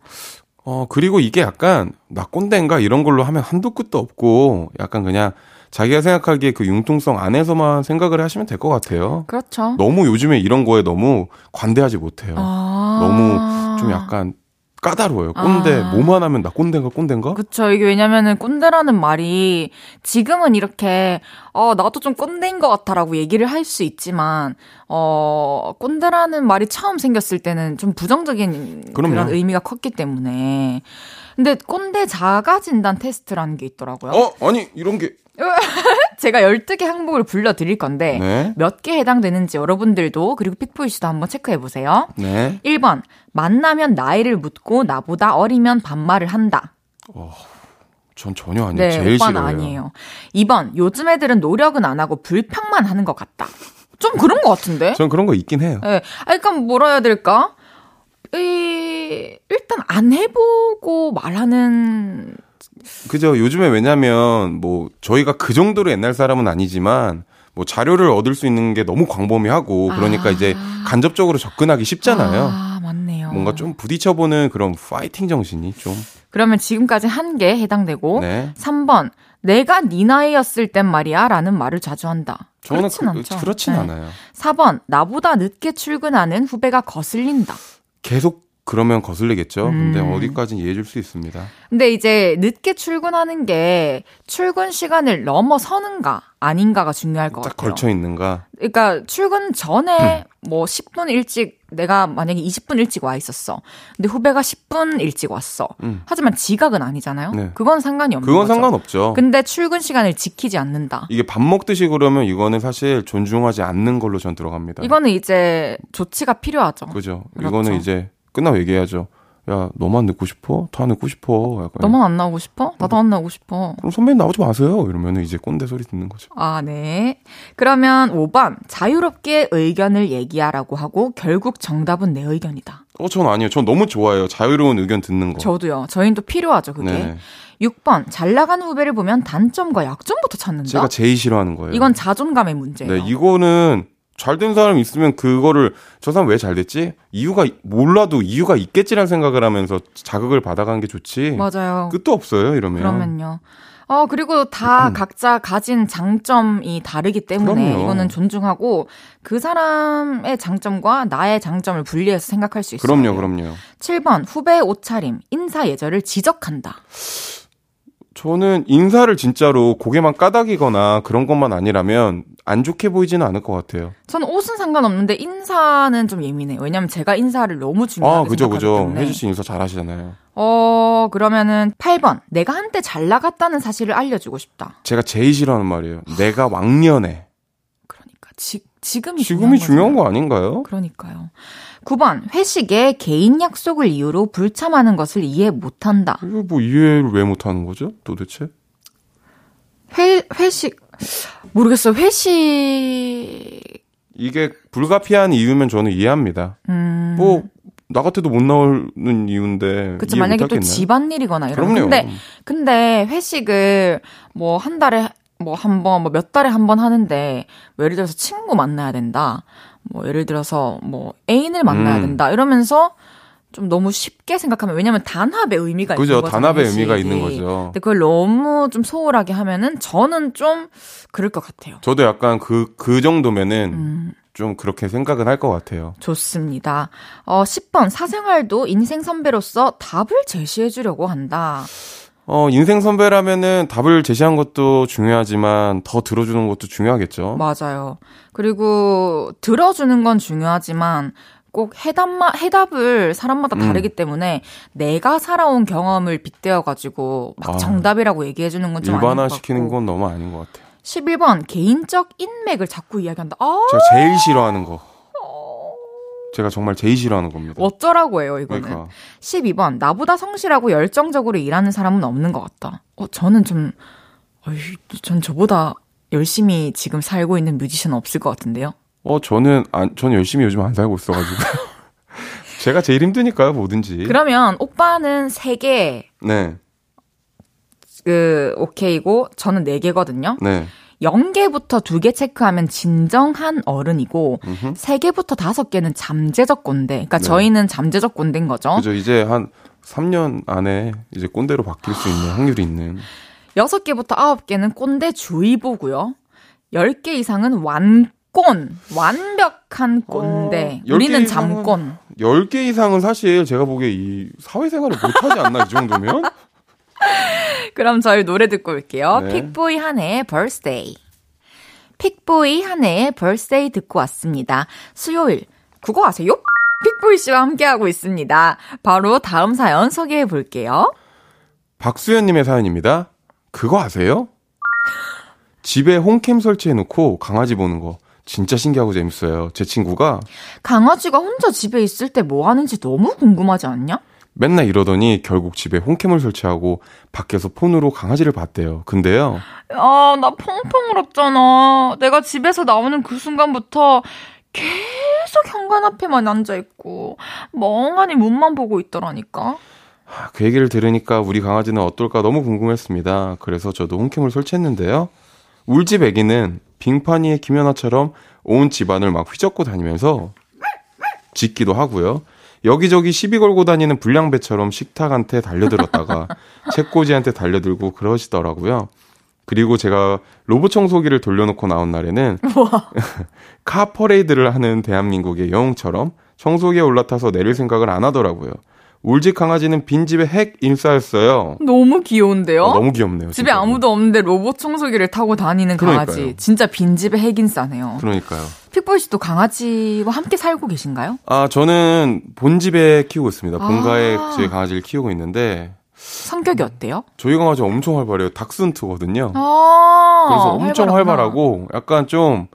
어, 그리고 이게 약간 나 꼰대인가 이런 걸로 하면 한도 끝도 없고 약간 그냥 자기가 생각하기에 그 융통성 안에서만 생각을 하시면 될 것 같아요. 그렇죠. 너무 요즘에 이런 거에 너무 관대하지 못해요. 아. 너무 좀 약간 까다로워요. 꼰대 아. 뭐만 하면 나 꼰대인가 꼰대인가? 그쵸. 이게 왜냐면은 꼰대라는 말이 지금은 이렇게, 어, 나도 좀 꼰대인 것 같아라고 얘기를 할 수 있지만, 어, 꼰대라는 말이 처음 생겼을 때는 좀 부정적인 그럼요. 그런 의미가 컸기 때문에. 근데 꼰대 자가 진단 테스트라는 게 있더라고요. 어, 아니 이런 게 *laughs* 제가 12개 항목을 불러 드릴 건데, 네. 몇개 해당되는지 여러분들도, 그리고 픽보이 씨도 한번 체크해 보세요. 네. 1번, 만나면 나이를 묻고 나보다 어리면 반말을 한다. 전 전혀 아니에요. 네, 제일 오빠는 싫어요. 아니에요. 2번, 요즘 애들은 노력은 안 하고 불평만 하는 것 같다. 좀 그런 것 같은데? 전 그런 거 있긴 해요. 예. 아, 그러니까 뭐라 해야 될까? 이, 일단 안 해보고 말하는, 그죠. 요즘에 왜냐면 뭐 저희가 그 정도로 옛날 사람은 아니지만 뭐 자료를 얻을 수 있는 게 너무 광범위하고 그러니까 아. 이제 간접적으로 접근하기 쉽잖아요. 아, 맞네요. 뭔가 좀 부딪혀보는 그런 파이팅 정신이 좀. 그러면 지금까지 한 개 해당되고, 네. 3번, 내가 네 나이였을 땐 말이야 라는 말을 자주 한다. 저는 그렇진 그, 않죠. 그렇진 네. 않아요. 4번, 나보다 늦게 출근하는 후배가 거슬린다. 계속 그러면 거슬리겠죠. 근데 음. 어디까지 이해해줄 수 있습니다. 근데 이제 늦게 출근하는 게 출근 시간을 넘어서는가 아닌가가 중요할 것 딱 같아요. 걸쳐 있는가. 그러니까 출근 전에 뭐 10분 일찍 내가 만약에 20분 일찍 와 있었어. 근데 후배가 10분 일찍 왔어. 음. 하지만 지각은 아니잖아요. 네. 그건 상관이 없는 그건 거죠. 상관없죠. 근데 출근 시간을 지키지 않는다. 이게 밥 먹듯이 그러면 이거는 사실 존중하지 않는 걸로 전 들어갑니다. 이거는 이제 조치가 필요하죠. 그죠. 그렇죠. 이거는 이제 끝나고 얘기해야죠. 야, 너만 늦고 싶어? 다 늦고 싶어. 약간. 너만 안 나오고 싶어? 나도 안 나오고 싶어. 그럼 선배님 나오지 마세요. 이러면 이제 꼰대 소리 듣는 거죠. 아, 네. 그러면 5번. 자유롭게 의견을 얘기하라고 하고 결국 정답은 내 의견이다. 어, 전 아니에요. 전 너무 좋아해요. 자유로운 의견 듣는 거. 저도요. 저희는 또 필요하죠, 그게. 네. 6번. 잘 나가는 후배를 보면 단점과 약점부터 찾는다. 제가 제일 싫어하는 거예요. 이건 자존감의 문제예요. 네, 이거는 잘 된 사람 있으면 그거를 저 사람 왜 잘 됐지? 이유가 몰라도 이유가 있겠지라는 생각을 하면서 자극을 받아가는 게 좋지. 맞아요. 끝도 없어요, 이러면. 그러면요. 어, 그리고 다 음. 각자 가진 장점이 다르기 때문에 그럼요. 이거는 존중하고 그 사람의 장점과 나의 장점을 분리해서 생각할 수 있어요. 그럼요, 그럼요. 7번 후배 옷차림, 인사 예절을 지적한다. 저는 인사를 진짜로 고개만 까닥이거나 그런 것만 아니라면 안 좋게 보이지는 않을 것 같아요. 저는 옷은 상관없는데 인사는 좀 예민해요. 왜냐면 제가 인사를 너무 중요하게 아, 그죠, 그죠. 때문에. 혜주 씨 인사 잘 하시잖아요. 어, 그러면은 8번. 내가 한때 잘 나갔다는 사실을 알려주고 싶다. 제가 제일 싫어하는 말이에요. 내가 왕년에. 그러니까 지, 지금이 지금이 중요한 거잖아요. 거 아닌가요? 그러니까요. 9번. 회식에 개인 약속을 이유로 불참하는 것을 이해 못한다. 이거 뭐 이해를 왜 못하는 거죠? 도대체? 회, 회식, 모르겠어요. 회식, 이게 불가피한 이유면 저는 이해합니다. 음. 뭐, 나 같아도 못 나오는 이유인데. 이해 만약에 또? 집안일이거나 이런. 그럼요. 근데, 근데 회식을 뭐 한 달에 뭐 한 번, 뭐 몇 달에 한 번 하는데, 뭐 예를 들어서 친구 만나야 된다. 뭐 예를 들어서 뭐 애인을 만나야 음. 된다. 이러면서 좀 너무 쉽게 생각하면, 왜냐면 단합의 의미가 그죠. 있는 거잖아요. 단합의 의미가. 있는 거죠. 근데 그걸 너무 좀 소홀하게 하면은 저는 좀 그럴 것 같아요. 저도 약간 그, 그 정도면은 음. 좀 그렇게 생각은 할 것 같아요. 좋습니다. 어, 10번. 사생활도 인생 선배로서 답을 제시해 주려고 한다. 어, 인생 선배라면은 답을 제시한 것도 중요하지만 더 들어주는 것도 중요하겠죠. 맞아요. 그리고 들어주는 건 중요하지만 꼭 해답마, 해답을 사람마다 음. 다르기 때문에 내가 살아온 경험을 빗대어가지고 막 아. 정답이라고 얘기해주는 건 좀 아닌 것 일반화 같고. 시키는 건 너무 아닌 것 같아요. 11번. 개인적 인맥을 자꾸 이야기한다. 아, 제가 제일 싫어하는 거. 제가 정말 제일 싫어하는 겁니다. 어쩌라고 해요, 이거는. 그러니까. 12번. 나보다 성실하고 열정적으로 일하는 사람은 없는 것 같다. 어, 저는 좀, 어이, 전 저보다 열심히 지금 살고 있는 뮤지션 없을 것 같은데요? 어, 저는, 안, 저는 열심히 요즘 안 살고 있어가지고. *laughs* 제가 제일 힘드니까요, 뭐든지. 그러면 오빠는 3개, 네, 그, 오케이고, 저는 4개거든요. 네. 0개부터 2개 체크하면 진정한 어른이고, 3개부터 5개는 잠재적 꼰대. 그러니까 네. 저희는 잠재적 꼰대인 거죠. 그죠. 이제 한 3년 안에 이제 꼰대로 바뀔 수 있는 확률이 있는. 6개부터 9개는 꼰대 주의보고요. 10개 이상은 완꼰, 완벽한 꼰대. 어, 10개 우리는 잠꼰. 10개 이상은 사실 제가 보기에 이 사회생활을 못하지 않나, 이 정도면? *laughs* 그럼 저희 노래 듣고 올게요. 네. 픽보이 한해의 birthday. 픽보이 한해의 birthday 듣고 왔습니다. 수요일. 그거 아세요? 픽보이 씨와 함께하고 있습니다. 바로 다음 사연 소개해 볼게요. 박수현님의 사연입니다. 그거 아세요? 집에 홈캠 설치해놓고 강아지 보는 거 진짜 신기하고 재밌어요. 제 친구가 강아지가 혼자 집에 있을 때 뭐 하는지 너무 궁금하지 않냐? 맨날 이러더니 결국 집에 홈캠을 설치하고 밖에서 폰으로 강아지를 봤대요. 근데요. 아, 나 펑펑 울었잖아. 내가 집에서 나오는 그 순간부터 계속 현관 앞에만 앉아있고, 멍하니 문만 보고 있더라니까. 아, 그 얘기를 들으니까 우리 강아지는 어떨까 너무 궁금했습니다. 그래서 저도 홈캠을 설치했는데요. 울집 애기는 빙판 위에 김연아처럼 온 집안을 막 휘젓고 다니면서 짖기도 하고요. 여기저기 시비 걸고 다니는 불량배처럼 식탁한테 달려들었다가 *laughs* 책꽂이한테 달려들고 그러시더라고요. 그리고 제가 로봇 청소기를 돌려놓고 나온 날에는 *laughs* 카 퍼레이드를 하는 대한민국의 영웅처럼 청소기에 올라타서 내릴 생각을 안 하더라고요. 울집 강아지는 빈집의 핵 인싸였어요. 너무 귀여운데요? 어, 너무 귀엽네요. 집에 진짜로. 아무도 없는데 로봇 청소기를 타고 다니는 강아지. 그러니까요. 진짜 빈집의 핵 인싸네요. 그러니까요. 픽보이 씨도 강아지와 함께 살고 계신가요? 아, 저는 본집에 키우고 있습니다. 본가에 아. 제 강아지를 키우고 있는데 성격이 어때요? 저희 강아지 엄청 활발해요. 닥순트거든요. 아, 그래서 엄청 활발하구나. 활발하고 약간 좀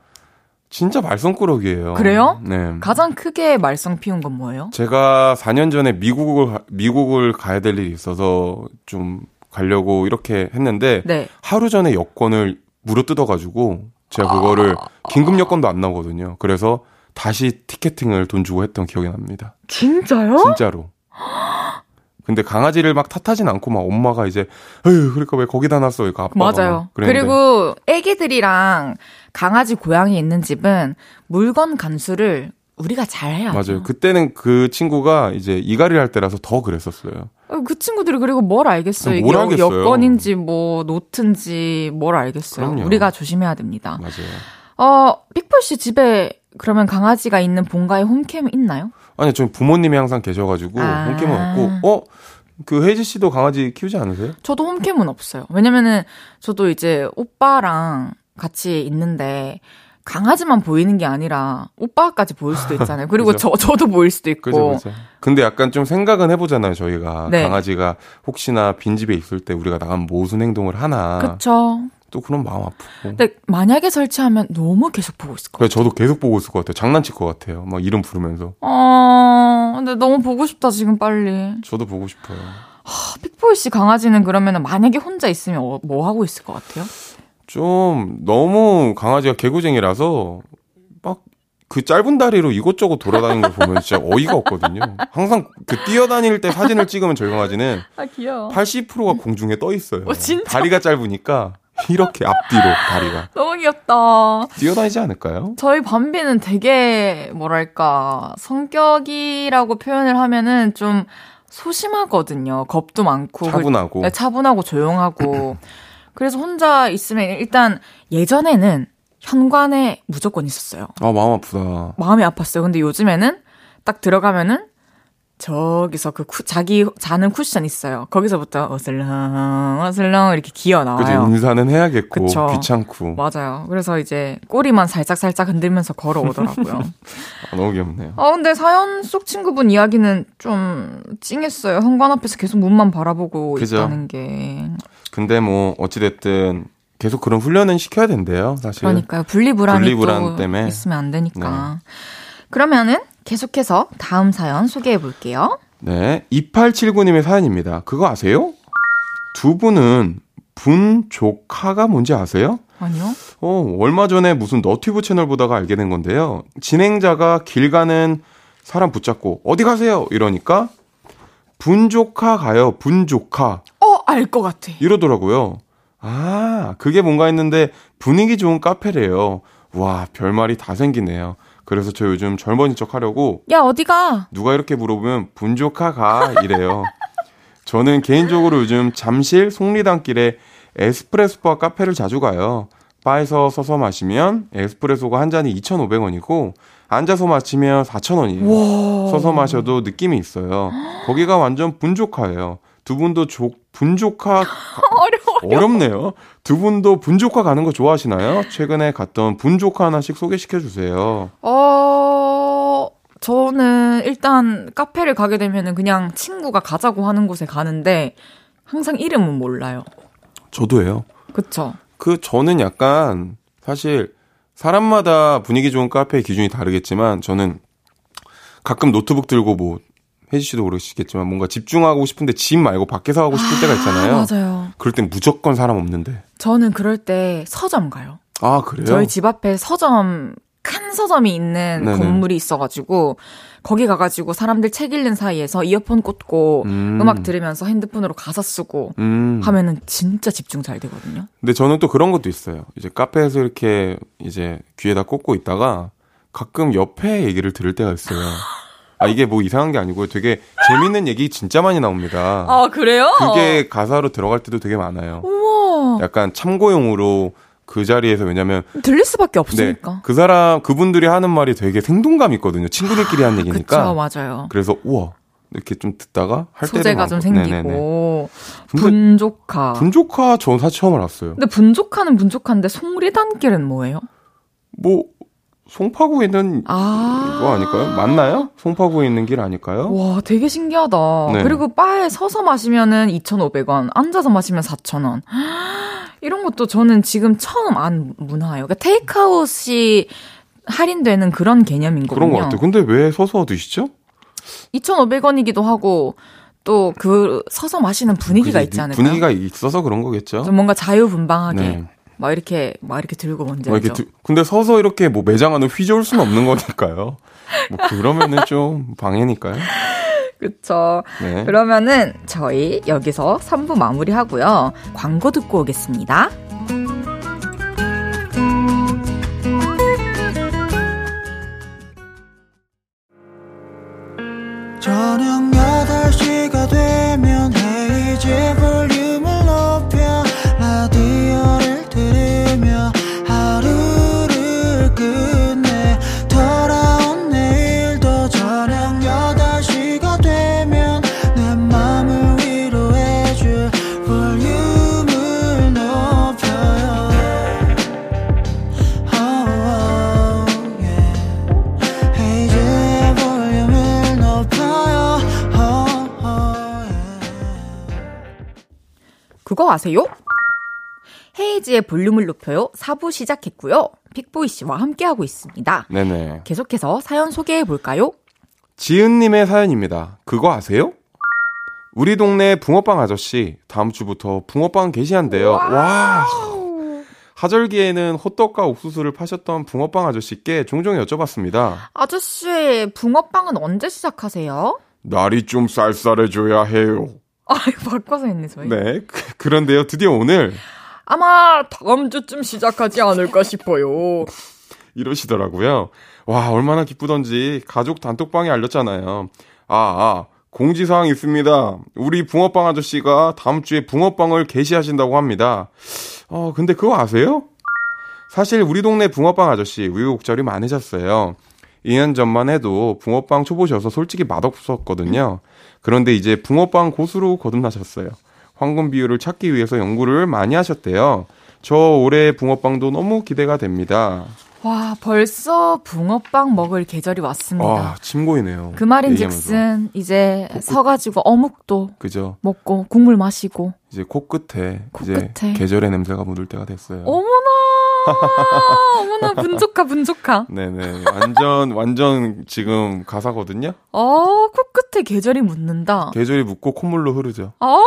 진짜 말썽꾸러기예요. 그래요? 네. 가장 크게 말썽 피운 건 뭐예요? 제가 4년 전에 미국을 가- 미국을 가야 될 일이 있어서 좀 가려고 이렇게 했는데 네. 하루 전에 여권을 물어 뜯어가지고 제가 그거를 긴급 여권도 안 나오거든요. 그래서 다시 티켓팅을 돈 주고 했던 기억이 납니다. 진짜요? 진짜로. 근데 강아지를 막 탓하진 않고 막 엄마가 이제 에휴 그러니까 왜 거기다 놨어 이거 아빠가 맞아요. 그리고 애기들이랑 강아지 고양이 있는 집은 물건 간수를 우리가 잘해야 맞아요. 그때는 그 친구가 이제 이갈이를 할 때라서 더 그랬었어요. 어, 그 친구들이 그리고 뭘 알겠어요? 뭘 이게 알겠어요? 여건인지 뭐 노트인지 뭘 알겠어요? 그럼요. 우리가 조심해야 됩니다. 맞아요. 어, 빅폴 씨 집에 그러면 강아지가 있는 본가에 홈캠 있나요? 아니, 저희 부모님이 항상 계셔가지고, 아. 홈캠은 없고, 어? 그 혜지 씨도 강아지 키우지 않으세요? 저도 홈캠은 없어요. 왜냐면은 저도 이제 오빠랑 같이 있는데 강아지만 보이는 게 아니라 오빠까지 보일 수도 있잖아요. 그리고. *laughs* 저 저도 보일 수도 있고. 그죠, 그죠. 근데 약간 좀 생각은 해보잖아요, 저희가. 네. 강아지가 혹시나 빈 집에 있을 때 우리가 나가면 모순 행동을 하나. 그쵸. 또 그런 마음 아프고. 근데 만약에 설치하면 너무 계속 보고 있을 것 같아요. 저도 계속 보고 있을 것 같아요. 장난칠 것 같아요. 막 이름 부르면서. 어, 근데 너무 보고 싶다 지금 빨리. 저도 보고 싶어요. 픽보이 씨 강아지는 그러면 만약에 혼자 있으면 어, 뭐 하고 있을 것 같아요? 좀 너무 강아지가 개구쟁이라서 막 그 짧은 다리로 이곳저곳 돌아다니는 걸 보면 진짜 어이가 없거든요. 항상 그 뛰어다닐 때 사진을 찍으면 저희 강아지는 아 귀여워. 80%가 공중에 떠 있어요. 어, 진짜? 다리가 짧으니까 이렇게 앞뒤로 다리가 너무 귀엽다. 뛰어다니지 않을까요? 저희 밤비는 되게 뭐랄까 성격이라고 표현을 하면은 좀 소심하거든요. 겁도 많고 차분하고. 네, 차분하고 조용하고. 그래서 혼자 있으면 일단 예전에는 현관에 무조건 있었어요. 아 마음 아프다. 마음이 아팠어요. 근데 요즘에는 딱 들어가면은 저기서 그 쿠- 자기 자는 쿠션 있어요. 거기서부터 어슬렁 어슬렁 이렇게 기어 나와요. 인사는 해야겠고 그쵸. 귀찮고 맞아요. 그래서 이제 꼬리만 살짝 살짝 흔들면서 걸어오더라고요. *laughs* 아, 너무 귀엽네요. 아 근데 사연 속 친구분 이야기는 좀 찡했어요. 현관 앞에서 계속 문만 바라보고 그죠. 있다는 게. 근데 뭐 어찌됐든 계속 그런 훈련은 시켜야 된대요. 사실. 그러니까요. 분리불안이 분리불안 또 때문에. 네. 있으면 안 되니까. 그러면은 계속해서 다음 사연 소개해 볼게요. 네. 2879님의 사연입니다. 그거 아세요? 두 분은 분 조카가 뭔지 아세요? 아니요? 어, 얼마 전에 무슨 너튜브 채널 보다가 알게 된 건데요. 진행자가 길 가는 사람 붙잡고 어디 가세요? 이러니까 분조카 가요. 분조카. 어, 알것 같아. 이러더라고요. 아, 그게 뭔가 했는데 분위기 좋은 카페래요. 와, 별말이 다 생기네요. 그래서 저 요즘 젊은이 척 하려고 야, 어디 가? 누가 이렇게 물어보면 분조카 가 이래요. *laughs* 저는 개인적으로 요즘 잠실 속리단길에 에스프레소 바 카페를 자주 가요. 바에서 서서 마시면 에스프레소가 한 잔이 2,500원이고 앉아서 마시면 4,000원이에요. 서서 마셔도 느낌이 있어요. 거기가 완전 분조카예요. 두 분도 조, 분조카 *laughs* 어려워. 어렵네요. 두 분도 분조카 가는 거 좋아하시나요? 최근에 갔던 분조카 하나씩 소개시켜 주세요. 어, 저는 일단 카페를 가게 되면은 그냥 친구가 가자고 하는 곳에 가는데 항상 이름은 몰라요. 저도예요. 그쵸? 그 저는 약간 사실 사람마다 분위기 좋은 카페의 기준이 다르겠지만 저는 가끔 노트북 들고 뭐 혜지 씨도 그러시겠지만 뭔가 집중하고 싶은데 집 말고 밖에서 하고 싶을 때가 있잖아요. 맞아요. 그럴 땐 무조건 사람 없는데. 저는 그럴 때 서점 가요. 아 그래요? 저희 집 앞에 서점 큰 서점이 있는 네네. 건물이 있어가지고 거기 가가지고 사람들 책 읽는 사이에서 이어폰 꽂고 음. 음. 악 들으면서 핸드폰으로 가사 쓰고 음. 하면은 진짜 집중 잘 되거든요. 근데 저는 또 그런 것도 있어요. 이제 카페에서 이렇게 이제 귀에다 꽂고 있다가 가끔 옆에 얘기를 들을 때가 있어요. *laughs* 아 이게 뭐 이상한 게 아니고 되게 재밌는 얘기 진짜 많이 나옵니다. 아 그래요? 그게 가사로 들어갈 때도 되게 많아요. 우와 약간 참고용으로 그 자리에서 왜냐면 들릴 수밖에 네, 없으니까. 그 사람 그분들이 하는 말이 되게 생동감 있거든요. 친구들끼리 하는 그쵸 얘기니까. 맞아요. 그래서 우와 이렇게 좀 듣다가 할 소재가 좀 많고. 생기고 분조카. 분조카 전 사실 처음 알았어요. 근데 분조카는 분조카인데 송리단길은 뭐예요? 뭐 송파구에 있는 아. 거 아닐까요? 맞나요? 송파구에 있는 길 아닐까요? 와, 되게 신기하다. 네. 그리고 바에 서서 마시면은 2,500원, 앉아서 마시면 4,000원. *gasps* 이런 것도 저는 지금 처음 안 문화예요. 그러니까 테이크아웃이 할인되는 그런 개념인 거군요. 그런 것 같아요. 근데 왜 서서 드시죠? 2,500원이기도 하고 또 그 서서 마시는 분위기가 있지 않을까요? 분위기가 있어서 그런 거겠죠. 좀 뭔가 자유분방하게 네. 막 이렇게 막 이렇게 들고 먼저. 막 뭐 이렇게 두, 근데 서서 이렇게 뭐 매장 안을 휘저을 수는 없는 거니까요. 뭐 그러면은 좀 방해니까요. 그쵸. 네. 그러면은 저희 여기서 3부 마무리하고요. 광고 듣고 오겠습니다. 저녁 8시가 되면 헤이즈 불 그거 아세요? 헤이지의 볼륨을 높여요. 4부 시작했고요. 픽보이 씨와 함께하고 있습니다. 네네. 계속해서 사연 소개해 볼까요? 지은님의 사연입니다. 그거 아세요? 우리 동네 붕어빵 아저씨 다음 주부터 붕어빵 게시한대요. 와. 하절기에는 호떡과 옥수수를 파셨던 붕어빵 아저씨께 종종 여쭤봤습니다. 아저씨, 붕어빵은 언제 시작하세요? 날이 좀 쌀쌀해져야 해요. 아, 이거 바꿔서 했네, 저희. 네. 그- 그런데요, 드디어 오늘 아마 다음 주쯤 시작하지 않을까 싶어요. 이러시더라고요. 와, 얼마나 기쁘던지 가족 단톡방에 알렸잖아요. 아, 아, 공지사항 있습니다. 우리 붕어빵 아저씨가 다음 주에 붕어빵을 게시하신다고 합니다. 어, 근데 그거 아세요? 사실 우리 동네 붕어빵 아저씨 우유곡절이 많으셨어요. 2년 전만 해도 붕어빵 초보셔서 솔직히 맛없었거든요. 그런데 이제 붕어빵 고수로 거듭나셨어요. 황금 비율을 찾기 위해서 연구를 많이 하셨대요. 저 올해 붕어빵도 너무 기대가 됩니다. 와, 벌써 붕어빵 먹을 계절이 왔습니다. 아, 침 고이네요. 그 말인 얘기하면서. 즉슨 이제 서가지고 어묵도 그죠. 먹고 국물 마시고 이제 코끝에, 이제 코끝에. 계절의 냄새가 묻을 때가 됐어요. 어머나 어머나 분조카 분조카 네네. 완전, 완전 지금 가사거든요? 어 코끝에 계절이 묻는다 계절이 묻고 콧물로 흐르죠. 어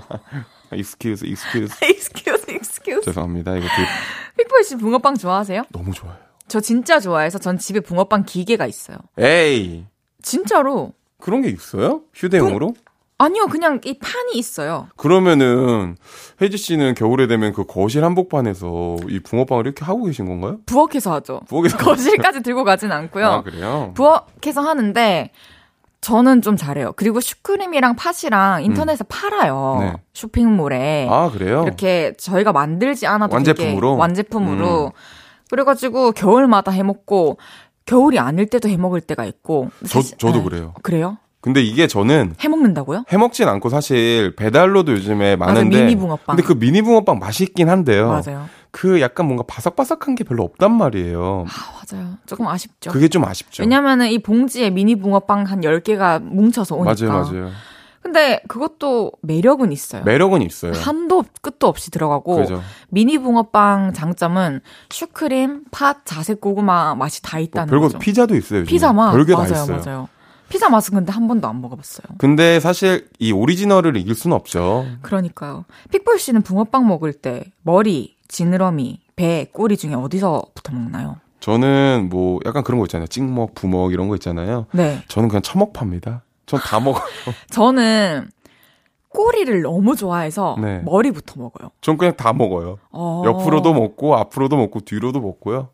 *laughs* excuse, excuse. excuse excuse 죄송합니다. 이거 되게 픽보이 씨 붕어빵 좋아하세요? 너무 좋아요. 저 진짜 좋아해서 전 집에 붕어빵 기계가 있어요 에이! 진짜로 그런 게 있어요? 휴대용으로? 아니요 그냥 이 판이 있어요 그러면은, 혜지 씨는 겨울에 되면 그 거실 한복판에서 이 붕어빵을 이렇게 하고 계신 건가요? 부엌에서 하죠 부엌에서. *laughs* 거실까지 들고 가진 않고요 아, 그래요? 부엌에서 하는데 저는 좀 잘해요. 그리고 슈크림이랑 팥이랑 인터넷에 팔아요. 네. 쇼핑몰에. 아, 그래요? 이렇게 저희가 만들지 않아도 완제품으로? 완제품으로. 음. 그래가지고 겨울마다 해먹고 겨울이 아닐 때도 해먹을 때가 있고. 저, 사실- 저도 네. 그래요. 그래요? 근데 이게 저는 해먹는다고요? 해먹진 않고 사실 배달로도 요즘에. 많은데 미니 붕어빵. 근데 그 미니 붕어빵 맛있긴 한데요. 맞아요. 그 약간 뭔가 바삭바삭한 게 별로 없단 말이에요. 아, 맞아요. 조금 아쉽죠. 그게 좀 아쉽죠. 왜냐면은 이 봉지에 미니 붕어빵 한 10개가 뭉쳐서 오니까. 맞아요, 맞아요. 근데 그것도 매력은 있어요. 매력은 있어요. 한도 끝도 없이 들어가고 그죠. 미니 붕어빵 장점은 슈크림, 팥, 자색 고구마 맛이 다뭐 있다는 별거 거죠. 피자도 있어요. 요즘에. 피자 맛 별게 다 맞아요, 있어요. 맞아요. 피자 맛은 근데 한 번도 안 먹어봤어요. 근데 사실 이 오리지널을 이길 수는 없죠. 그러니까요. 픽보이 씨는 붕어빵 먹을 때 머리, 지느러미, 배, 꼬리 중에 어디서부터 먹나요? 저는 뭐 약간 그런 거 있잖아요. 찍먹, 부먹 이런 거 있잖아요. 네, 저는 그냥 처먹팝니다. 전 다 먹어요. *laughs* 저는 꼬리를 너무 좋아해서 네. 머리부터 먹어요. 전 그냥 다 먹어요. 어, 옆으로도 먹고 앞으로도 먹고 뒤로도 먹고요.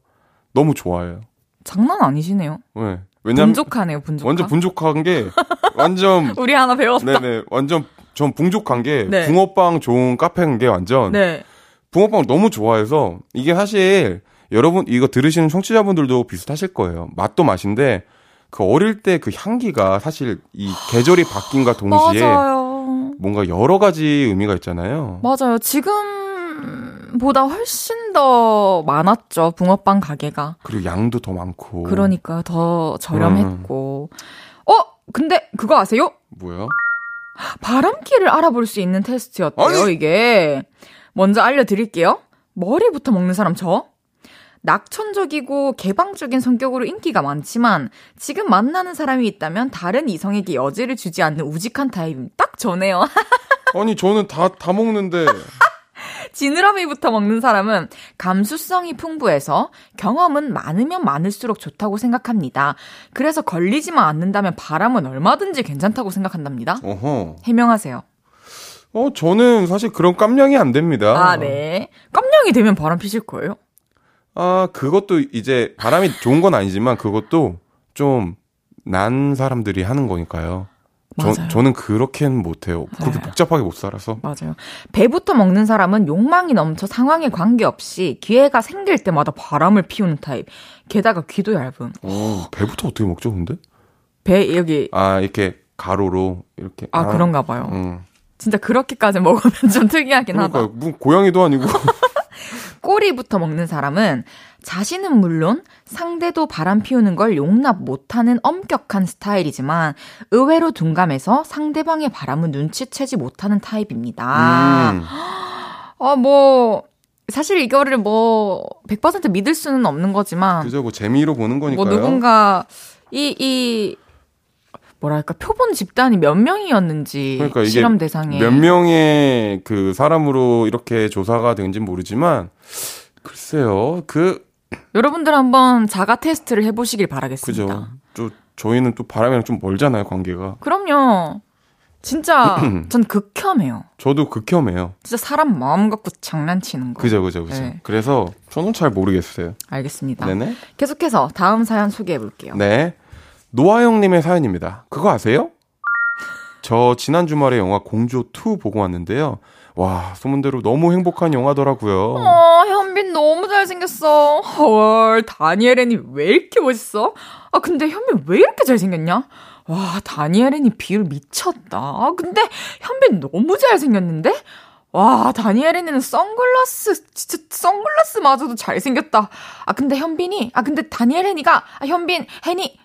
너무 좋아해요. 장난 아니시네요. 네. 왜냐면 분족하네요, 분족. 완전 분족한 게 완전 *laughs* 우리 하나 배웠다. 네네 완전 전 붕족한 게 네. 붕어빵 좋은 카페인 게 완전 네. 붕어빵 너무 좋아해서 이게 사실 여러분 이거 들으시는 청취자분들도 비슷하실 거예요. 맛도 맛인데 그 어릴 때 그 향기가 사실 이 계절이 바뀐과 동시에 *gasps* 맞아요. 뭔가 여러 가지 의미가 있잖아요. 맞아요. 지금 보다 훨씬 더 많았죠. 붕어빵 가게가. 그리고 양도 더 많고. 그러니까 더 저렴했고. 음. 어? 근데 그거 아세요? 뭐야? 바람기를 알아볼 수 있는 테스트였대요, 아니! 이게. 먼저 알려드릴게요. 머리부터 먹는 사람 저? 낙천적이고 개방적인 성격으로 인기가 많지만 지금 만나는 사람이 있다면 다른 이성에게 여지를 주지 않는 우직한 타입 딱 저네요. *laughs* 아니 저는 다 다 먹는데 지느러미부터 먹는 사람은 감수성이 풍부해서 경험은 많으면 많을수록 좋다고 생각합니다. 그래서 걸리지만 않는다면 바람은 얼마든지 괜찮다고 생각한답니다. 어허. 해명하세요. 어 저는 사실 그런 깜냥이 안 됩니다. 아, 네. 깜냥이 되면 바람 피실 거예요? 아, 그것도 이제 바람이 좋은 건 아니지만 그것도 좀 난 사람들이 하는 거니까요. 맞아요. 저, 저는 그렇게는 못해요. 그렇게 네. 복잡하게 못 살아서. 맞아요. 배부터 먹는 사람은 욕망이 넘쳐 상황에 관계없이 기회가 생길 때마다 바람을 피우는 타입. 게다가 귀도 얇음. 오, 배부터 어떻게 먹죠, 근데? 배 여기 아, 이렇게 가로로 이렇게. 아 그런가 봐요. 음. 진짜 그렇게까지 먹으면 좀 특이하긴 하다. 그러니까 뭐 고양이도 아니고 *laughs* 꼬리부터 먹는 사람은 자신은 물론 상대도 바람 피우는 걸 용납 못하는 엄격한 스타일이지만 의외로 둔감해서 상대방의 바람을 눈치채지 못하는 타입입니다. 음. 아, 뭐, 사실 이거를 뭐, 100% 믿을 수는 없는 거지만. 그죠, 뭐 재미로 보는 거니까요. 뭐 누군가, 이, 이, 뭐랄까 표본 집단이 몇 명이었는지 그러니까 이게 실험 대상에 몇 명의 그 사람으로 이렇게 조사가 된지 모르지만 글쎄요 그 여러분들 한번 자가 테스트를 해보시길 바라겠습니다. 그죠. 또 저희는 또 바람이랑 좀 멀잖아요 관계가. 그럼요. 진짜 *clears throat* 전 극혐해요. 저도 극혐해요. 진짜 사람 마음 갖고 장난치는 거. 그죠, 그죠, 그죠. 네. 그래서 저는 잘 모르겠어요. 알겠습니다. 네네. 계속해서 다음 사연 소개해 볼게요. 네. 노아영님의 사연입니다. 그거 아세요? 저 지난 주말에 영화 공조 2 보고 왔는데요. 와, 소문대로 너무 행복한 영화더라고요. 어, 현빈 너무 잘생겼어. 헐, 다니엘앤이 왜 이렇게 멋있어? 아, 근데 현빈 왜 이렇게 잘생겼냐? 와, 다니엘앤이 비율 미쳤다. 아, 근데 현빈 너무 잘생겼는데? 와, 다니엘이는 선글라스, 진짜 선글라스마저도 잘생겼다. 아, 근데 현빈이, 아, 근데 다니엘 헨이가, 아, 현빈, 헨이,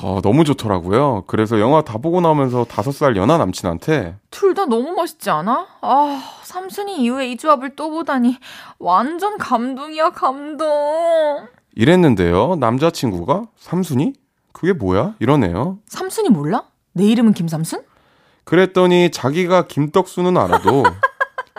어, 너무 좋더라고요. 그래서 영화 다 보고 나면서 다섯 살 연하 남친한테 둘 다 너무 멋있지 않아? 아, 삼순이 이후에 이 조합을 또 보다니 완전 감동이야, 감동. 이랬는데요. 남자친구가 삼순이? 그게 뭐야? 이러네요. 삼순이 몰라? 내 이름은 김삼순? 그랬더니 자기가 김떡순은 알아도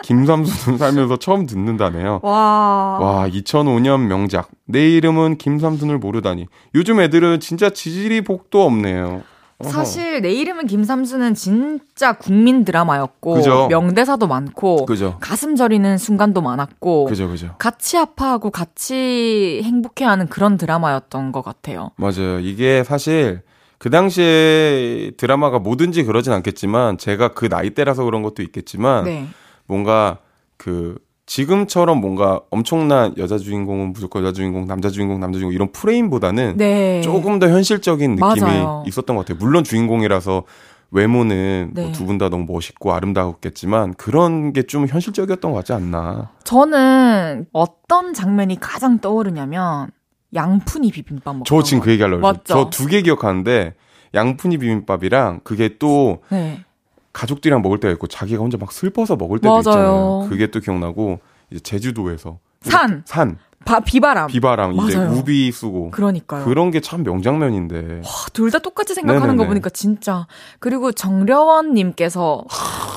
김삼순은 살면서 처음 듣는다네요. 와. 와, 2005년 명작. 내 이름은 김삼순을 모르다니. 요즘 애들은 진짜 지질이 복도 없네요. 사실 내 이름은 김삼순은 진짜 국민 드라마였고 그죠. 명대사도 많고 그죠. 가슴 저리는 순간도 많았고 그죠, 그죠. 같이 아파하고 같이 행복해하는 그런 드라마였던 것 같아요. 맞아요. 이게 사실 그 당시에 드라마가 뭐든지 그러진 않겠지만 제가 그 나이 대라서 그런 것도 있겠지만 네. 뭔가 그 지금처럼 뭔가 엄청난 여자 주인공은 무조건 여자 주인공, 남자 주인공, 남자 주인공 이런 프레임보다는 네. 조금 더 현실적인 느낌이 맞아요. 있었던 것 같아요. 물론 주인공이라서 외모는 뭐 네. 뭐 두분 다 너무 멋있고 아름다웠겠지만 그런 게 좀 현실적이었던 것 같지 않나. 저는 어떤 장면이 가장 떠오르냐면 양푼이 비빔밥 먹고. 저 지금 그 얘기 하려고 했어요. 저두 개 기억하는데 양푼이 비빔밥이랑 그게 또 네. 가족들이랑 먹을 때가 있고 자기가 혼자 막 슬퍼서 먹을 때도 맞아요. 있잖아요. 그게 또 기억나고 이제 제주도에서 산, 산, 바, 비바람, 비바람 맞아요. 이제 우비 쓰고 그러니까요. 그런 게 참 명장면인데 둘 다 똑같이 생각하는 네네네. 거 보니까 진짜 그리고 정려원 님께서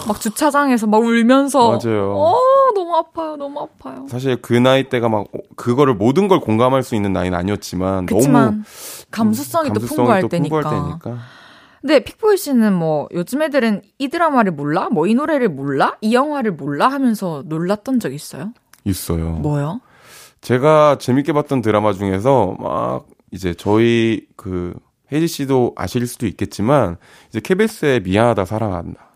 막 주차장에서 막 울면서 맞아요. 어 너무 아파요, 너무 아파요. 사실 그 나이 때가 막 그거를 모든 걸 공감할 수 있는 나이는 아니었지만 그치만 너무 감수성이, 음, 감수성이 또 풍부할, 또 때니까. 풍부할 때니까. 근데 픽보이 씨는 뭐 요즘 애들은 이 드라마를 몰라? 뭐 이 노래를 몰라? 이 영화를 몰라? 하면서 놀랐던 적 있어요? 있어요. 뭐요? 제가 재밌게 봤던 드라마 중에서 막 이제 저희 그 혜지 씨도 아실 수도 있겠지만 이제 KBS의 미안하다 사랑한다.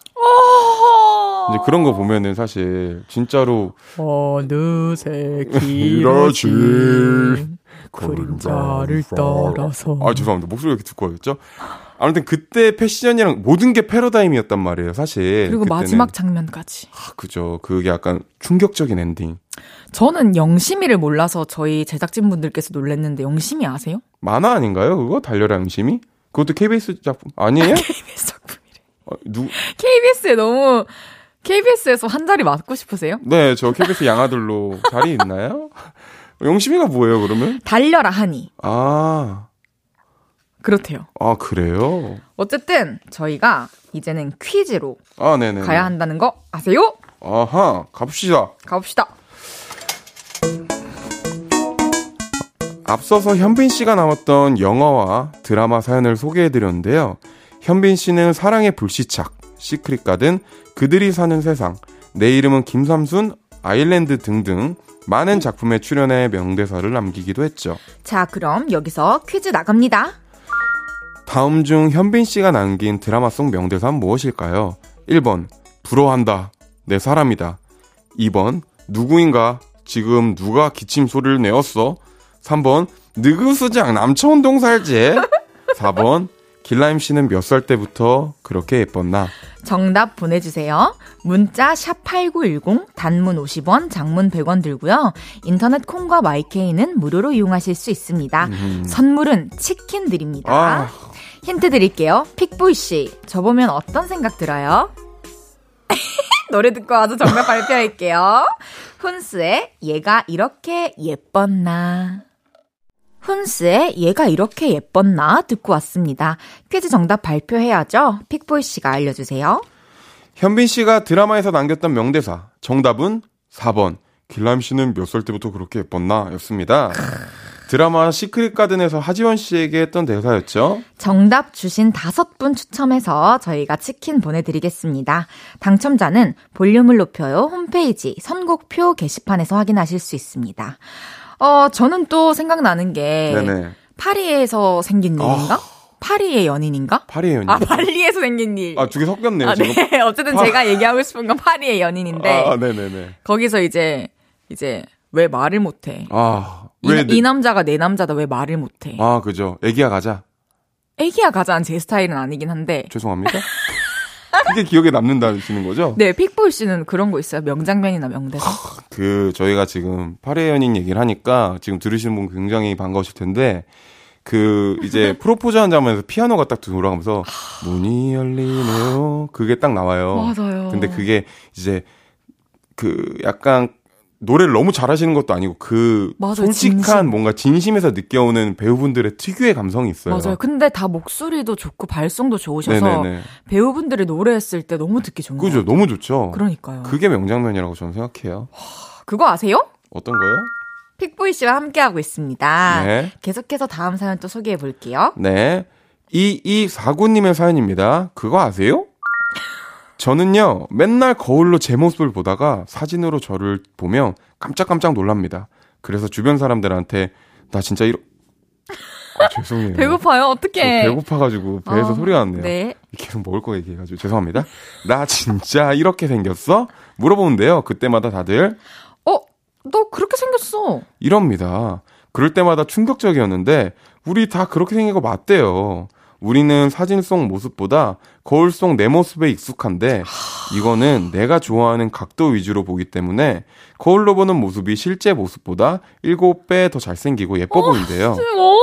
이제 그런 거 보면은 사실 진짜로 어느새 *laughs* 길어진 그림자를 따라서 아 죄송합니다 목소리가 이렇게 두꺼워졌죠? 아무튼 그때 패션이랑 모든 게 패러다임이었단 말이에요, 사실. 그리고 그때는. 마지막 장면까지. 아, 그죠. 그게 약간 충격적인 엔딩. 저는 영심이를 몰라서 저희 제작진분들께서 놀랬는데 영심이 아세요? 만화 아닌가요? 그거 달려라 영심이? 그것도 KBS 작품 아니에요? KBS 작품이래. 어, 누 KBS에 너무 KBS에서 한 자리 맡고 싶으세요? 네, 저 KBS 양아들로 자리 있나요? 영심이가 뭐예요, 그러면? 달려라 하니. 아. 그렇대요. 아, 그래요? 어쨌든 저희가 이제는 퀴즈로 아, 네네. 가야 한다는 거 아세요? 아하, 갑시다. 가봅시다. 앞서서 현빈 씨가 나왔던 영화와 드라마 사연을 소개해 드렸는데요. 현빈 씨는 사랑의 불시착, 시크릿 가든, 그들이 사는 세상, 내 이름은 김삼순, 아일랜드 등등 많은 작품에 출연해 명대사를 남기기도 했죠. 자, 그럼 여기서 퀴즈 나갑니다. 다음 중 현빈 씨가 남긴 드라마 속 명대사는 무엇일까요? 1번, 부러워한다. 내 사람이다. 2번, 누구인가? 지금 누가 기침 소리를 내었어? 3번, 느그수장 남천동 살지? 4번, 길라임 씨는 몇 살 때부터 그렇게 예뻤나? 정답 보내주세요. 문자 샵8910 단문 50원, 장문 100원 들고요. 인터넷 콩과 마이케이는 무료로 이용하실 수 있습니다. 음. 선물은 치킨 드립니다. 아. 힌트 드릴게요. 픽보이 씨, 저 보면 어떤 생각 들어요? *laughs* 노래 듣고 와서 정답 발표할게요. 훈스의 얘가 이렇게 예뻤나. 훈스의 얘가 이렇게 예뻤나 듣고 왔습니다. 퀴즈 정답 발표해야죠. 픽보이 씨가 알려주세요. 현빈 씨가 드라마에서 남겼던 명대사. 정답은 4번. 길람 씨는 몇 살 때부터 그렇게 예뻤나? 였습니다. 드라마 시크릿 가든에서 하지원 씨에게 했던 대사였죠. 정답 주신 다섯 분 추첨해서 저희가 치킨 보내드리겠습니다. 당첨자는 볼륨을 높여요 홈페이지 선곡표 게시판에서 확인하실 수 있습니다. 어, 저는 또 생각나는 게 네네. 파리에서 생긴 일인가? 파리의 연인인가? 파리의 연인. 아, 발리에서 생긴 일. 아, 두 개 섞였네요, 아, 지금. 네. 어쨌든 제가 얘기하고 싶은 건 파리의 연인인데 아, 네네네. 거기서 이제 이제 왜 말을 못해? 아, 이, 왜, 이 남자가 내 남자다 왜 말을 못해? 아, 그죠. 애기야 가자. 애기야 가자는 제 스타일은 아니긴 한데 죄송합니다. *laughs* 그게 기억에 남는다시는 거죠? 네 픽보이 씨는 그런 거 있어요 명장면이나 명대사? 그, 저희가 지금 파리의 연인 얘기를 하니까 지금 들으시는 분 굉장히 반가우실 텐데, 그, 이제 *laughs* 프로포즈 한 장면에서 피아노가 딱 돌아가면서, 문이 열리네요. 그게 딱 나와요. 맞아요. 근데 그게 이제, 그, 약간, 노래를 너무 잘하시는 것도 아니고 그 맞아요, 솔직한 진심. 뭔가 진심에서 느껴오는 배우분들의 특유의 감성이 있어요. 맞아요. 근데 다 목소리도 좋고 발성도 좋으셔서 네네네. 배우분들이 노래했을 때 너무 듣기 좋은? 거예요. 너무 좋죠. 그러니까요. 그게 명장면이라고 저는 생각해요. 그거 아세요? 어떤 거요? 픽보이 씨와 함께하고 있습니다. 네. 계속해서 다음 사연 또 소개해 볼게요. 네. 2249님의 사연입니다. 그거 아세요? 저는요, 맨날 거울로 제 모습을 보다가 사진으로 저를 보면 깜짝깜짝 놀랍니다. 그래서 주변 사람들한테, 나 진짜 이러, 아, *laughs* 죄송해요. 배고파요? 저 어떡해. 배고파가지고 배에서 어, 소리가 났네요. 네. 계속 먹을 거 얘기해가지고 죄송합니다. 나 진짜 이렇게 생겼어? 물어보는데요. 그때마다 다들 어, 너 그렇게 생겼어. 이럽니다. 그럴 때마다 충격적이었는데 우리 다 그렇게 생긴 거 맞대요. 우리는 사진 속 모습보다 거울 속 내 모습에 익숙한데 이거는 내가 좋아하는 각도 위주로 보기 때문에 거울로 보는 모습이 실제 모습보다 7배 더 잘생기고 예뻐 보인대요. 어?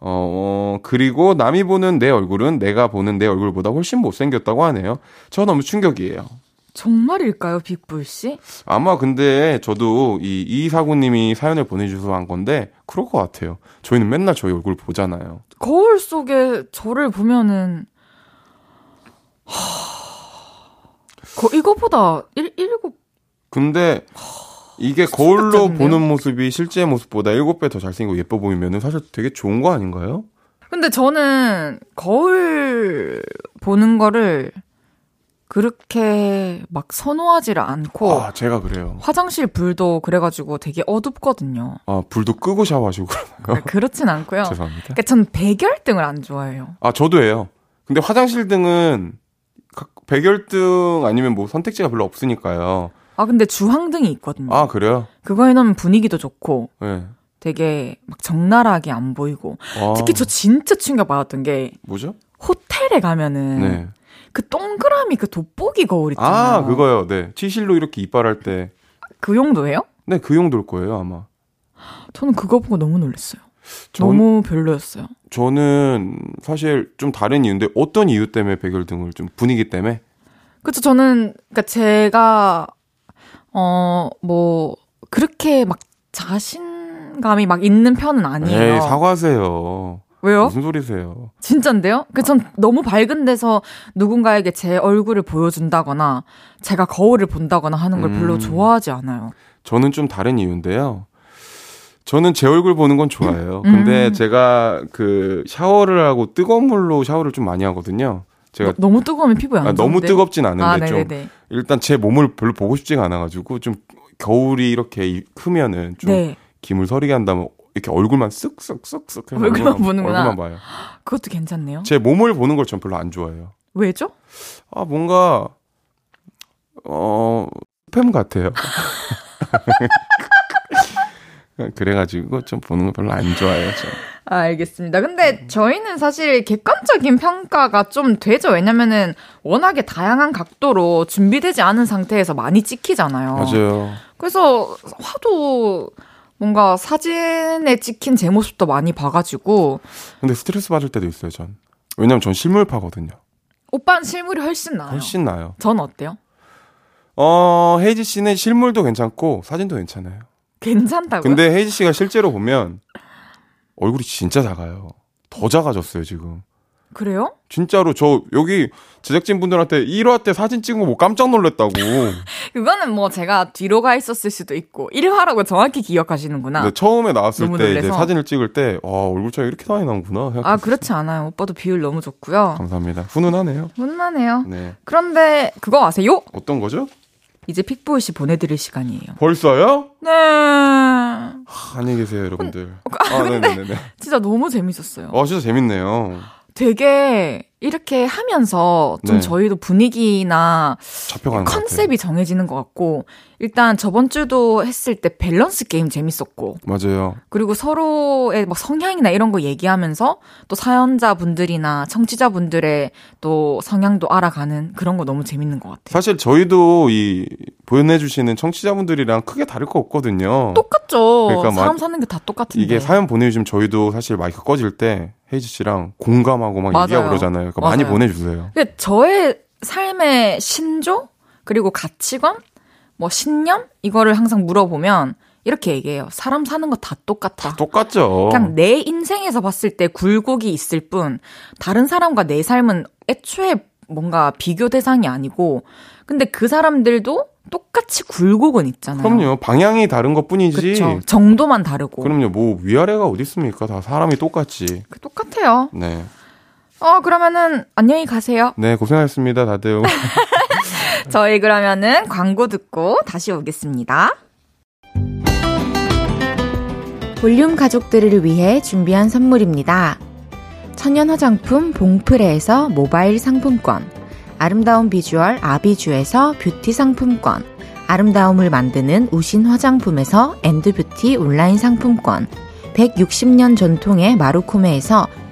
어, 그리고 남이 보는 내 얼굴은 내가 보는 내 얼굴보다 훨씬 못생겼다고 하네요. 저 너무 충격이에요. 정말일까요, 빅불 씨? 아마 근데 저도 이 이사구님이 사연을 보내주셔서 한 건데 그럴 것 같아요. 저희는 맨날 저희 얼굴 보잖아요. 거울 속에 저를 보면은 하... 거 이거보다 일 일곱 근데 이게 거울로 충격적인데요? 보는 모습이 실제 모습보다 7배 더 잘생기고 예뻐 보이면은 사실 되게 좋은 거 아닌가요? 근데 저는 거울 보는 거를 그렇게 막 선호하지를 않고 아, 제가 그래요. 화장실 불도 그래가지고 되게 어둡거든요. 아, 불도 끄고 샤워하시고 그러나요? 그러니까 그렇진 않고요. 죄송합니다. 그러니까 전 백열등을 안 좋아해요. 아, 저도 해요. 근데 화장실 등은 각- 백열등 아니면 뭐 선택지가 별로 없으니까요. 아 근데 주황등이 있거든요. 아, 그래요? 그거 해놓으면 분위기도 좋고 네. 되게 막 적나라하게 안 보이고 아, 특히 저 진짜 충격 받았던 게 뭐죠? 호텔에 가면은 네. 그 동그라미 그 돋보기 거울 있잖아요. 아, 그거요. 네. 치실로 이렇게 이빨할 때. 그 용도예요? 네, 그 용도일 거예요, 아마. 저는 그거 보고 너무 놀랐어요. 전- 너무 별로였어요. 저는 사실 좀 다른 이유인데 어떤 이유 때문에 백열등을 좀 분위기 때문에 그쵸, 저는, 그니까 제가, 어, 뭐, 그렇게 막 자신감이 막 있는 편은 아니에요. 에이 사과하세요. 왜요? 무슨 소리세요? 진짠데요? 그전 너무 밝은 데서 누군가에게 제 얼굴을 보여준다거나, 제가 거울을 본다거나 하는 걸 별로 음. 좋아하지 않아요. 저는 좀 다른 이유인데요. 저는 제 얼굴 보는 건 좋아해요. 근데 음. 제가 그 샤워를 하고 뜨거운 물로 샤워를 좀 많이 하거든요. 제가 너, 무 뜨거우면 피부에 안 아, 너무? 뜨겁진 않은데 아, 좀. 일단 제 몸을 별로 보고 싶지가 않아가지고 좀 겨울이 이렇게 이- 크면은 좀 네. 김을 서리게 한다면 이렇게 얼굴만 쓱쓱쓱쓱 얼굴만 보는구나. 얼굴만 봐요. 그것도 괜찮네요. 제 몸을 보는 걸 전 별로 안 좋아해요. 왜죠? 아 뭔가 어 스팸 같아요. *laughs* 그래가지고 좀 보는 거 별로 안 좋아해요. 저. 알겠습니다. 근데 저희는 사실 객관적인 평가가 좀 되죠. 왜냐면은 워낙에 다양한 각도로 준비되지 않은 상태에서 많이 찍히잖아요. 맞아요. 그래서 화도 뭔가 사진에 찍힌 제 모습도 많이 봐가지고. 근데 스트레스 받을 때도 있어요, 전. 왜냐면 전 실물파거든요. 오빠는 실물이 훨씬 나아요. 훨씬 나아요. 전 어때요? 어, 헤이지 씨는 실물도 괜찮고 사진도 괜찮아요. 괜찮다고요? 근데 헤이지 씨가 실제로 보면 얼굴이 진짜 작아요. 더 작아졌어요, 지금. 그래요? 진짜로 저 여기 제작진 분들한테 1화 때 사진 찍은 거 뭐 깜짝 놀랐다고. *laughs* 그거는 뭐 제가 뒤로 가 있었을 수도 있고 1화라고 정확히 기억하시는구나. 근데 처음에 나왔을 때 놀래서. 이제 사진을 찍을 때 아, 얼굴 차이 이렇게 많이 나는구나. 생각했어요. 아 그렇지 않아요. 오빠도 비율 너무 좋고요. 감사합니다. 훈훈하네요. 훈훈하네요. 네. 그런데 그거 아세요? 어떤 거죠? 이제 픽보이 씨 보내드릴 시간이에요. 벌써요? 네. 하, 안녕히 계세요, 여러분들. 아, 네네네. 진짜 너무 재밌었어요. 어, 진짜 재밌네요. 되게 이렇게 하면서 좀 네. 저희도 분위기나. 컨셉이 정해지는 것 같고 일단 저번 주도 했을 때 밸런스 게임 재밌었고 맞아요. 그리고 서로의 막 성향이나 이런 거 얘기하면서 또 사연자 분들이나 청취자 분들의 또 성향도 알아가는 그런 거 너무 재밌는 것 같아요. 사실 저희도 이 보내주시는 청취자 분들이랑 크게 다를 거 없거든요. 똑같죠. 그러니까 사람 막 사는 게 다 똑같은데. 이게 사연 보내주시면 저희도 사실 마이크 꺼질 때 헤이지 씨랑 공감하고 막 맞아요. 얘기하고 그러잖아요. 그러니까 많이 맞아요. 보내주세요. 그 저의 삶의 신조 그리고 가치관 뭐 신념 이거를 항상 물어보면 이렇게 얘기해요. 사람 사는 거 다 똑같아. 똑같죠. 그냥 내 인생에서 봤을 때 굴곡이 있을 뿐 다른 사람과 내 삶은 애초에 뭔가 비교 대상이 아니고 근데 그 사람들도 똑같이 굴곡은 있잖아요. 그럼요. 방향이 다른 것 뿐이지. 그렇죠. 정도만 다르고. 그럼요. 뭐 위아래가 어디 있습니까? 다 사람이 똑같지. 그 똑같아요. 네. 어 그러면은 안녕히 가세요. 네, 고생하셨습니다, 다들. *laughs* 저희 그러면은 광고 듣고 다시 오겠습니다. 볼륨 가족들을 위해 준비한 선물입니다. 천연 화장품 봉프레에서 모바일 상품권, 아름다운 비주얼 아비주에서 뷰티 상품권, 아름다움을 만드는 우신 화장품에서 엔드뷰티 온라인 상품권, 160년 전통의 마루코메에서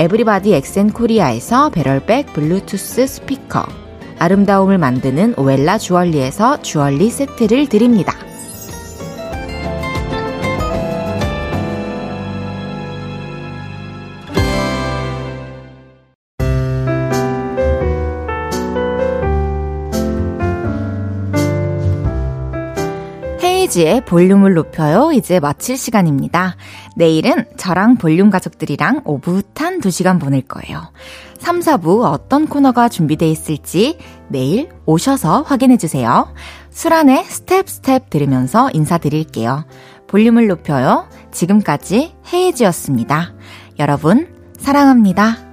에브리바디 엑센 코리아에서 barrel bag 블루투스 스피커, 아름다움을 만드는 오엘라 주얼리에서 주얼리 세트를 드립니다. 헤이지의 볼륨을 높여요. 이제 마칠 시간입니다. 내일은 저랑 볼륨 가족들이랑 오붓한 2시간 보낼 거예요. 3, 4부 어떤 코너가 준비되어 있을지 내일 오셔서 확인해주세요. 수란의 Step Step 들으면서 인사드릴게요. 볼륨을 높여요. 지금까지 헤이지였습니다. 여러분, 사랑합니다.